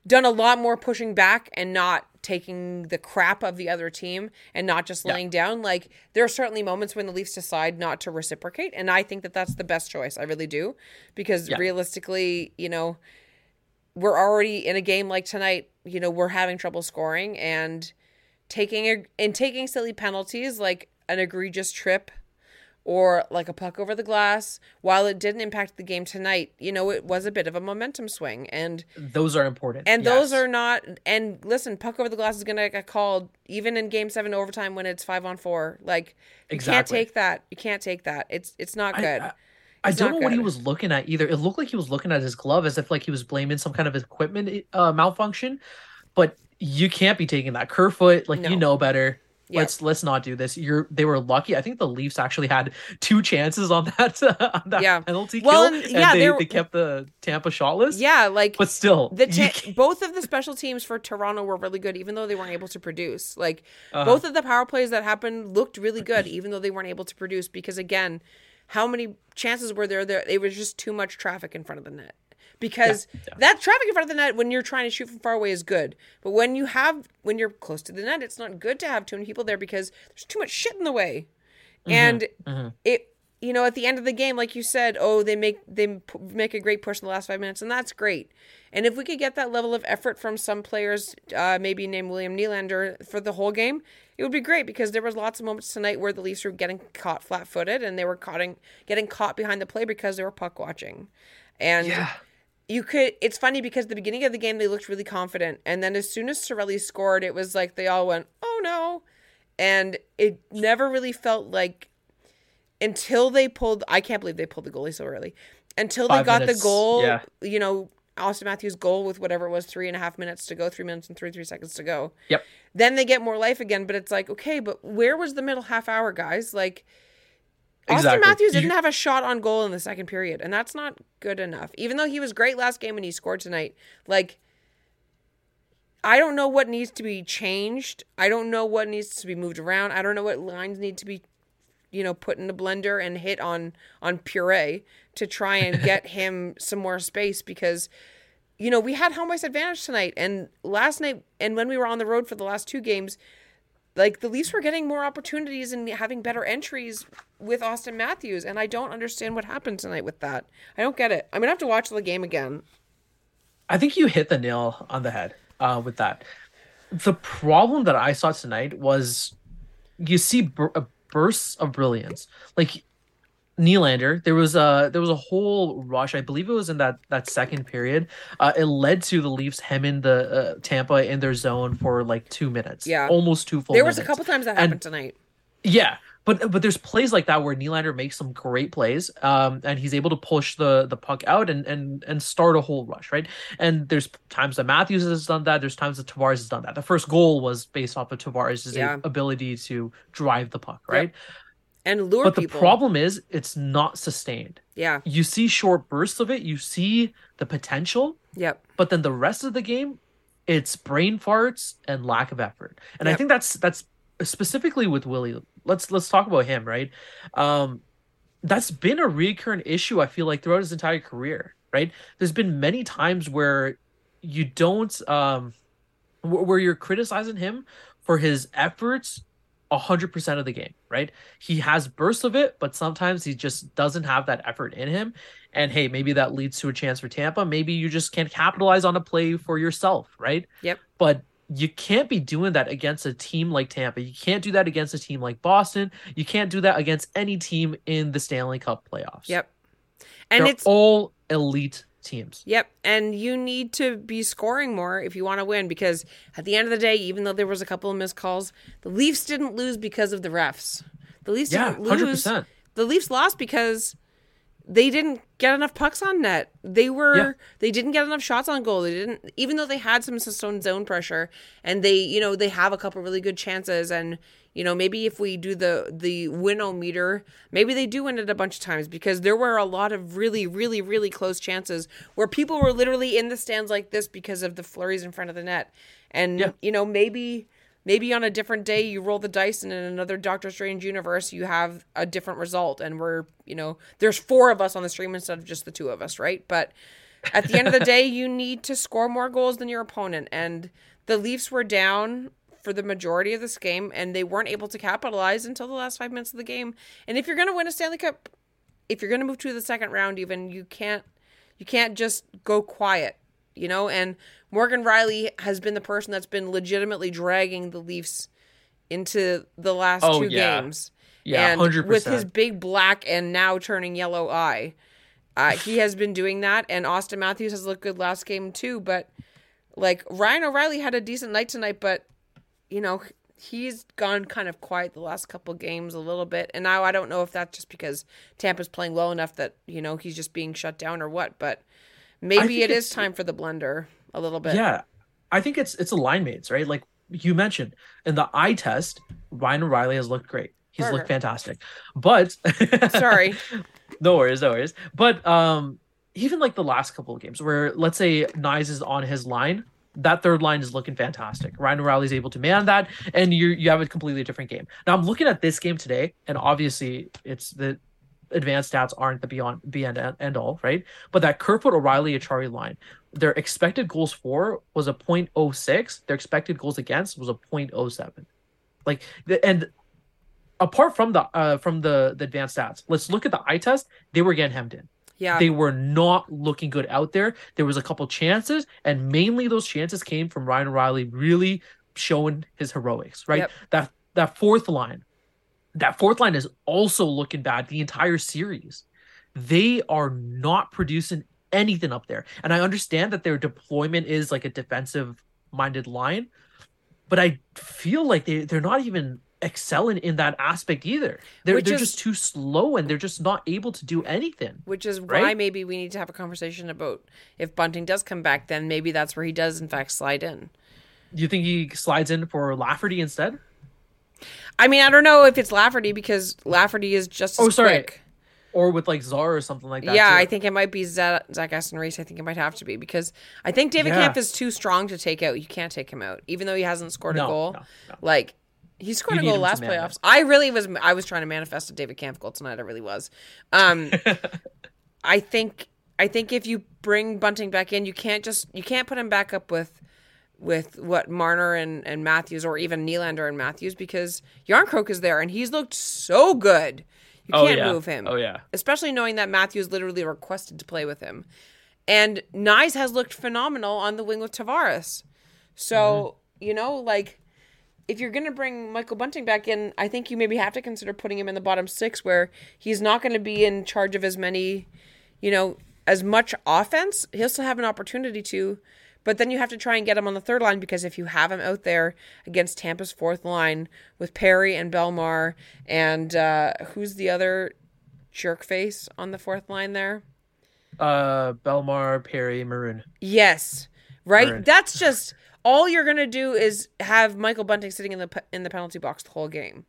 done a lot more pushing back and not taking the crap of the other team and not just laying down. Like there are certainly moments when the Leafs decide not to reciprocate, and I think that that's the best choice. I really do, because Yeah. realistically, you know, we're already in a game like tonight. You know, we're having trouble scoring and taking a and taking silly penalties like an egregious trip or like a puck over the glass. While it didn't impact the game tonight, you know, it was a bit of a momentum swing and. Those are important. And those are not. And listen, puck over the glass is going to get called even in Game Seven overtime when it's five on four. Like you can't take that. You can't take that. It's it's not good. I, I It's don't know what he was looking at either. It looked like he was looking at his glove as if like he was blaming some kind of equipment uh, malfunction. But you can't be taking that Kerfoot. Like No. you know better. Yeah. Let's let's not do this. You're they were lucky. I think the Leafs actually had two chances on that on that Yeah. penalty Well, kill, and- and, they, they kept the Tampa shotless. yeah, like but still, the ta- both of the special teams for Toronto were really good, even though they weren't able to produce. Like Uh-huh. both of the power plays that happened looked really good, even though they weren't able to produce. Because again, how many chances were there? There, it was just too much traffic in front of the net. Because that traffic in front of the net when you're trying to shoot from far away is good, but when you have when you're close to the net, it's not good to have too many people there because there's too much shit in the way. And it you know at the end of the game like you said oh they make they p- make a great push in the last five minutes and that's great. And if we could get that level of effort from some players uh, maybe named william Nylander for the whole game it would be great because there was lots of moments tonight where the leafs were getting caught flat-footed and they were caught in, getting caught behind the play because they were puck watching. And yeah. You could it's funny because the beginning of the game they looked really confident. And then as soon as Cirelli scored it was like they all went oh no. And it never really felt like until they pulled I can't believe they pulled the goalie so early. Until they got minutes, the goal yeah. you know Auston Matthews goal with whatever it was three and a half minutes to go three minutes and 33 seconds to go. Yep. then they get more life again but it's like okay but where was the middle half hour guys? Like Auston Matthews didn't have a shot on goal in the second period, and that's not good enough. Even though he was great last game and he scored tonight, like I don't know what needs to be changed. I don't know what needs to be moved around. I don't know what lines need to be, you know, put in the blender and hit on on puree to try and get him some more space because you know, we had home ice advantage tonight and last night and when we were on the road for the last two games, like the Leafs were getting more opportunities and having better entries with Auston Matthews, and I don't understand what happened tonight with that. I don't get it. I'm gonna have to watch the game again. I think you hit the nail on the head uh, with that. The problem that I saw tonight was you see bur- uh, bursts of brilliance, like Nylander. There was a there was a whole rush. I believe it was in that that second period. Uh, it led to the Leafs hemming the uh, Tampa in their zone for like two minutes. Yeah. almost two full. There was a couple times that And- happened tonight. Yeah, but but there's plays like that where Nylander makes some great plays, um, and he's able to push the the puck out and and and start a whole rush, right? And there's times that Matthews has done that. There's times that Tavares has done that. The first goal was based off of Tavares' Yeah. ability to drive the puck, right? And lure but the problem is it's not sustained. yeah. You see short bursts of it, you see the potential, Yep. but then the rest of the game, it's brain farts and lack of effort. And I think that's that's specifically with Willie. Let's let's talk about him, right? Um, that's been a recurrent issue. I feel like throughout his entire career, right? There's been many times where you don't um, where you're criticizing him for his efforts. 100% of the game, right? He has bursts of it, but sometimes he just doesn't have that effort in him. And hey, maybe that leads to a chance for Tampa. Maybe you just can't capitalize on a play for yourself, right? Yep. But you can't be doing that against a team like Tampa. You can't do that against a team like Boston. You can't do that against any team in the Stanley Cup playoffs. Yep. And They're it's all elite teams. Yep, and you need to be scoring more if you want to win because at the end of the day, even though there was a couple of missed calls, the Leafs didn't lose because of the refs. The Leafs Yeah, didn't lose. 100%. The Leafs lost because they didn't get enough pucks on net. They were Yeah. they didn't get enough shots on goal. They didn't even though they had some sustained zone pressure and they, you know, they have a couple really good chances and you know, maybe if we do the the winometer, maybe they do win it a bunch of times because there were a lot of really really really close chances where people were literally in the stands like this because of the flurries in front of the net. And Yeah. you know, maybe maybe on a different day you roll the dice and in another Doctor Strange universe you have a different result and we're you know there's four of us on the stream instead of just the two of us right but at the end of the day you need to score more goals than your opponent and the Leafs were down for the majority of this game and they weren't able to capitalize until the last five minutes of the game and if you're going to win a Stanley Cup if you're going to move to the second round even you can't you can't just go quiet you know and Morgan Rielly has been the person that's been legitimately dragging the Leafs into the last Oh, two yeah. games Yeah, and 100%. with his big black and now turning yellow eye uh, he has been doing that and Auston Matthews has looked good last game too but like Ryan O'Reilly had a decent night tonight but you know he's gone kind of quiet the last couple games a little bit and now I don't know if that's just because Tampa's playing well enough that you know he's just being shut down or what but maybe it is time for the blender a little bit Yeah, I think it's it's a line mates, right? Like you mentioned in the eye test, Ryan O'Reilly has looked great. He's Burger. looked fantastic. But sorry no worries, no worries. But um, even like the last couple of games, where let's say Knies is on his line, that third line is looking fantastic. Ryan O'Reilly's able to man that, and you you have a completely different game. Now I'm looking at this game today, and obviously it's the advanced stats aren't the beyond be end end all, right? But that Kerfoot O'Reilly Acciari line, their expected goals for was a 0.06. Their expected goals against was a 0.07. Like the and apart from the uh from the the advanced stats, let's look at the eye test. They were getting hemmed in. Yeah They were not looking good out there. There was a couple chances, and mainly those chances came from Ryan O'Reilly really showing his heroics. Right. Yep. That that fourth line, that fourth line is also looking bad the entire series. They are not producing anything up there, and I understand that their deployment is like a defensive minded line, but I feel like they they're not even excelling in that aspect either. They're Which they're is- just too slow and they're just not able to do anything. which is why maybe we need to have a conversation about if Bunting does come back then maybe that's where he does in fact slide in Do you think he slides in for Lafferty instead? I mean I don't know if it's Lafferty because Lafferty is just as Oh, sorry. quick Or with like Czar or something like that? yeah, too? I think it might be Zach, Zach Aston Reese. I think it might have to be because I think David Yeah. Kämpf is too strong to take out. You can't take him out, even though he hasn't scored a goal. no, no. Like he scored a goal last playoffs. I really was. I was trying to manifest a David Kämpf goal tonight. I really was. Um, I think. I think if you bring Bunting back in, you can't just you can't put him back up with with what Marner and, and Matthews or even Nylander and Matthews because Järnkrok is there and he's looked so good. You Oh, can't yeah. move him Oh, yeah. especially knowing that Matthews literally requested to play with him. And Knies has looked phenomenal on the wing with Tavares. So, you know, like if you're going to bring Michael Bunting back in, I think you maybe have to consider putting him in the bottom 6 where he's not going to be in charge of as many, you know, as much offense. He'll still have an opportunity to, but then you have to try and get him on the third line because if you have him out there against Tampa's fourth line with Perry and Bellemare and uh, who's the other jerk face on the fourth line there? Uh, Bellemare, Perry, Maroon. Yes, right. Maroon. That's just all you're gonna do is have Michael Bunting sitting in the in the penalty box the whole game.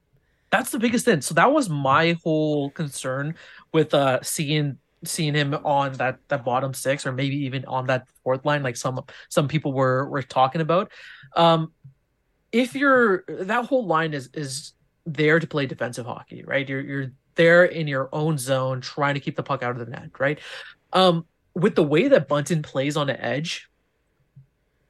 That's the biggest thing. So that was my whole concern with uh seeing seeing him on that that bottom six or maybe even on that fourth line like some some people were were talking about. Um if you're that whole line is is there to play defensive hockey, right? You're you're there in your own zone trying to keep the puck out of the net, right? Um with the way that Bunting plays on the edge,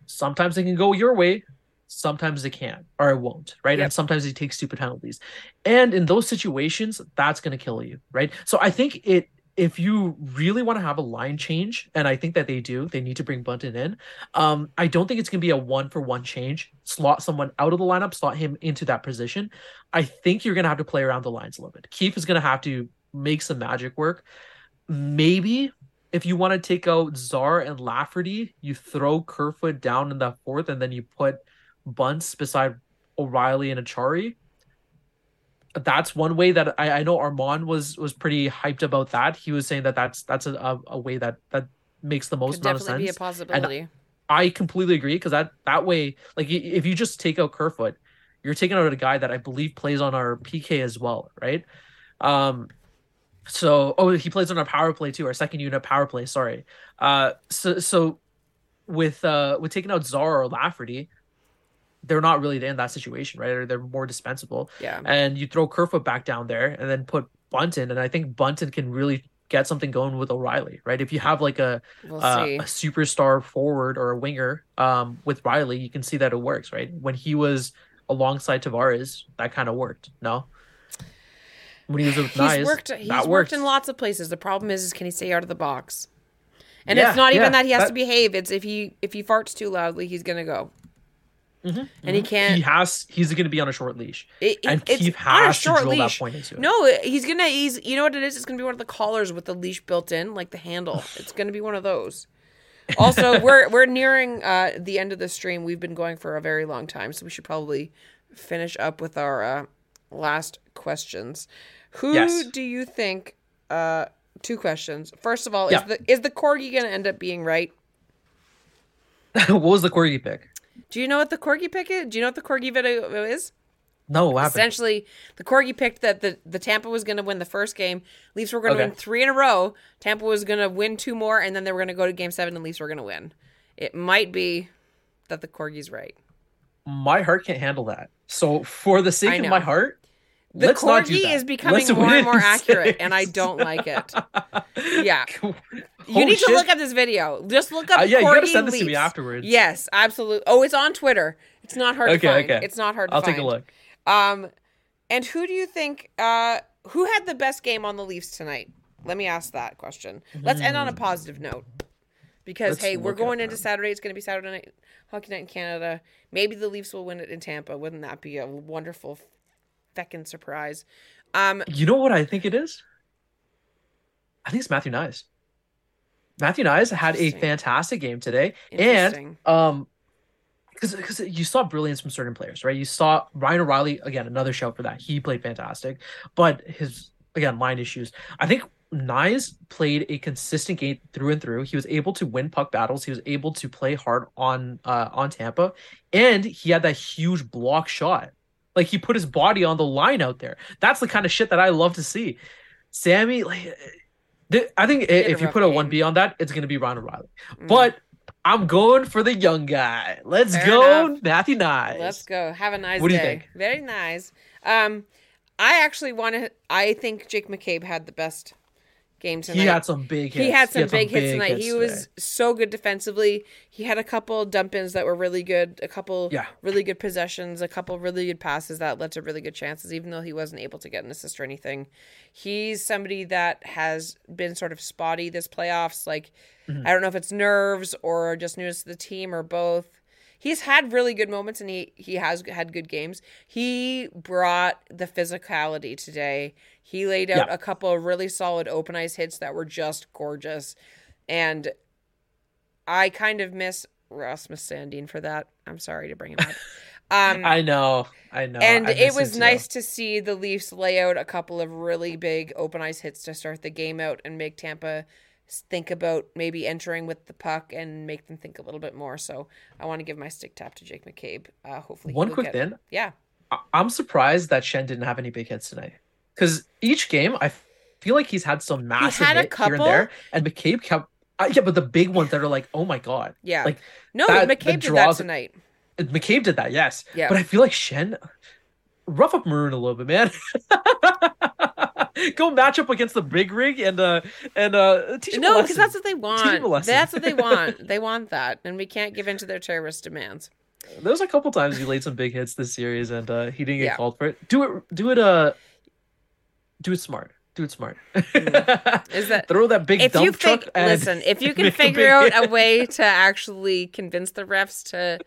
sometimes it can go your way, sometimes it can't or it won't, right? Yep. And sometimes he takes stupid penalties. And in those situations, that's going to kill you, right? So I think it if you really want to have a line change, and I think that they do, they need to bring Bunting in. Um, I don't think it's going to be a one for one change. Slot someone out of the lineup, slot him into that position. I think you're going to have to play around the lines a little bit. Keefe is going to have to make some magic work. Maybe if you want to take out Czar and Lafferty, you throw Kerfoot down in that fourth, and then you put Bunce beside O'Reilly and Acciari. That's one way that I, I know Armaan was was pretty hyped about that. He was saying that that's that's a, a, way that that makes the most Could amount of definitely sense. be a possibility. I completely agree because that that way, like if you just take out Kerfoot, you're taking out a guy that I believe plays on our PK as well, right? Um, so oh, he plays on our power play too, our second unit power play. Sorry. Uh, so so with uh with taking out Zara or Lafferty, they're not really in that situation, right? Or they're more dispensable. yeah. And you throw Kerfoot back down there, and then put Bunting, and I think Bunting can really get something going with O'Reilly, right? If you have like a We'll uh, a superstar forward or a winger um, with Riley, you can see that it works, right? When he was alongside Tavares, that kind of worked. No, when he was with He's worked. He's that worked in lots of places. The problem is, is can he stay out of the box? And Yeah, it's not even yeah, that he has that- to behave. It's if he if he farts too loudly, he's gonna go, Mhm, and he mhm. can't. He has. He's going to be on a short leash, It, and it- it's Keefe has to drill that leash. point into it. No, he's gonna. He's. You know what it is? It's gonna be one of the collars with the leash built in, like the handle. It's gonna be one of those. Also, we're we're nearing uh, the end of the stream. We've been going for a very long time, so we should probably finish up with our uh, last questions. Who Yes. do you think? Uh, two questions. First of all, Yeah. is the is the corgi gonna end up being right? what was the corgi pick? Do you know what the corgi pick is? Do you know what the corgi video is? No, what happened? Essentially, the corgi picked that the, the Tampa was going to win the first game. Leafs were going to Okay. win three in a row. Tampa was going to win two more, and then they were going to go to game seven, and Leafs were going to win. It might be that the corgi's right. My heart can't handle that. So for the sake of my heart, The let's corgi is becoming Let's more and more accurate, and I don't like it. Yeah. Oh, You need to look up this video. Just look up Uh, yeah, you gotta corgi send this to me afterwards. Yes, absolutely. Oh, it's on Twitter. It's not hard Okay, to find. okay. It's not hard to I'll take a look. Um, and who do you think? Uh, who had the best game on the Leafs tonight? Let me ask that question. Let's end on a positive note. Because Let's hey, we're going into. Saturday. It's going to be Saturday night hockey night in Canada. Maybe the Leafs will win it in Tampa. Wouldn't that be a wonderful feckin' surprise? Um, You know what I think it is? I think it's Matthew Knies. Matthew Knies had a fantastic game today, and um, because because you saw brilliance from certain players, right? You saw Ryan O'Reilly again, another shout for that. He played fantastic, but his again line issues. I think Knies played a consistent game through and through. He was able to win puck battles. He was able to play hard on uh on Tampa, and he had that huge block shot. Like he put his body on the line out there. That's the kind of shit that I love to see. Sammy, like, th- I think if you put a one B on that, it's gonna be Ryan O'Reilly. Mm. But I'm going for the young guy. Let's Fair go, enough. Matthew Knies. Let's go. Have a nice What do you day. think? Very nice. Um, I actually want to. I think Jake McCabe had the best game tonight. He had some big hits. He had some big hits tonight. hits he today. was so good defensively. He had a couple dump ins that were really good, a couple Yeah. really good possessions, a couple really good passes that led to really good chances, even though he wasn't able to get an assist or anything. He's somebody that has been sort of spotty this playoffs. Like, Mm-hmm. I don't know if it's nerves or just news to the team or both. He's had really good moments and he, he has had good games. He brought the physicality today. He laid out Yeah. a couple of really solid open ice hits that were just gorgeous. And I kind of miss Rasmus Sandin for that. I'm sorry to bring him up. Um, I know. I know. and I it was nice to see the Leafs lay out a couple of really big open ice hits to start the game out and make Tampa think about maybe entering with the puck and make them think a little bit more. So I want to give my stick tap to Jake McCabe. Uh, hopefully, One quick thing. Yeah, I- I'm surprised that Schenn didn't have any big hits tonight. Because each game, I feel like he's had some massive had a hit here and there, and McCabe kept. Uh, yeah, but the big ones that are like, oh my god, Yeah. like no, that- McCabe that did that tonight. McCabe did that, yes. Yeah. But I feel like Schenn, rough up Maroon a little bit, man. Go match up against the big rig and uh and uh teach No, because that's what they want. That's what they want. they want that, and we can't give in to their terrorist demands. There was a couple times he laid some big hits this series and uh he didn't get Yeah. called for it. Do it do it uh do it smart. Do it smart. Mm. Is that throw that big if dump you truck listen if you can figure big out a way to actually convince the refs to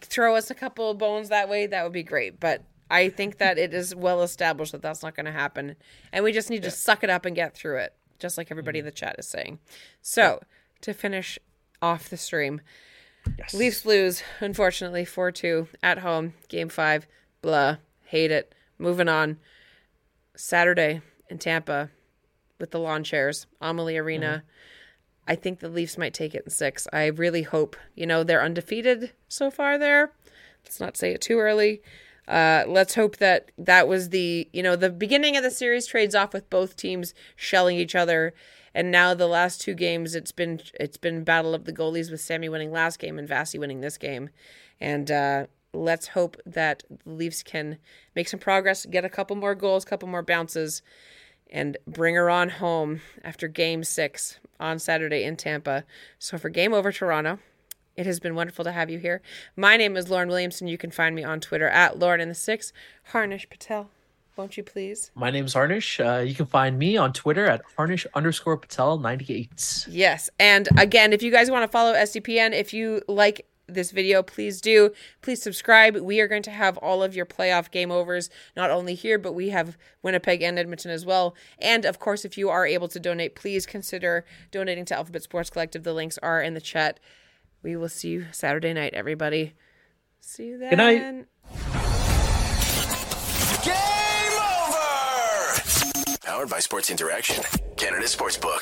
throw us a couple of bones that way that would be great. But i think that it is well established that that's not going to happen and we just need to suck it up and get through it just like everybody mm. in the chat is saying. So to finish off the stream Yes. leafs lose unfortunately 4-2 at home game 5 blah hate it. Moving on saturday in tampa with the lawn chairs, Amalie Arena. I think the Leafs might take it in six. I really hope. You know, they're undefeated so far there. Let's not say it too early. Uh, let's hope that that was the, you know, the beginning of the series trades off with both teams shelling each other. And now the last two games, it's been it's been battle of the goalies with Sammy winning last game and Vasi winning this game. And uh, let's hope that the Leafs can make some progress, get a couple more goals, couple more bounces, and bring her on home after game six on Saturday in Tampa. So for Game Over Toronto, it has been wonderful to have you here. My name is Lauren Williamson. You can find me on Twitter at Lauren in the Six. Harnish Patel, won't you please? My name's Harnish. Uh, you can find me on Twitter at Harnish underscore Patel 98. Yes. And again, if you guys want to follow SDPN, if you like this video, please do. Please subscribe. We are going to have all of your playoff game overs, not only here, but we have Winnipeg and Edmonton as well. And of course, if you are able to donate, please consider donating to Alphabet Sports Collective. The links are in the chat. We will see you Saturday night, everybody. See you then. Good night. Game over! Powered by Sports Interaction, Canada Sportsbook.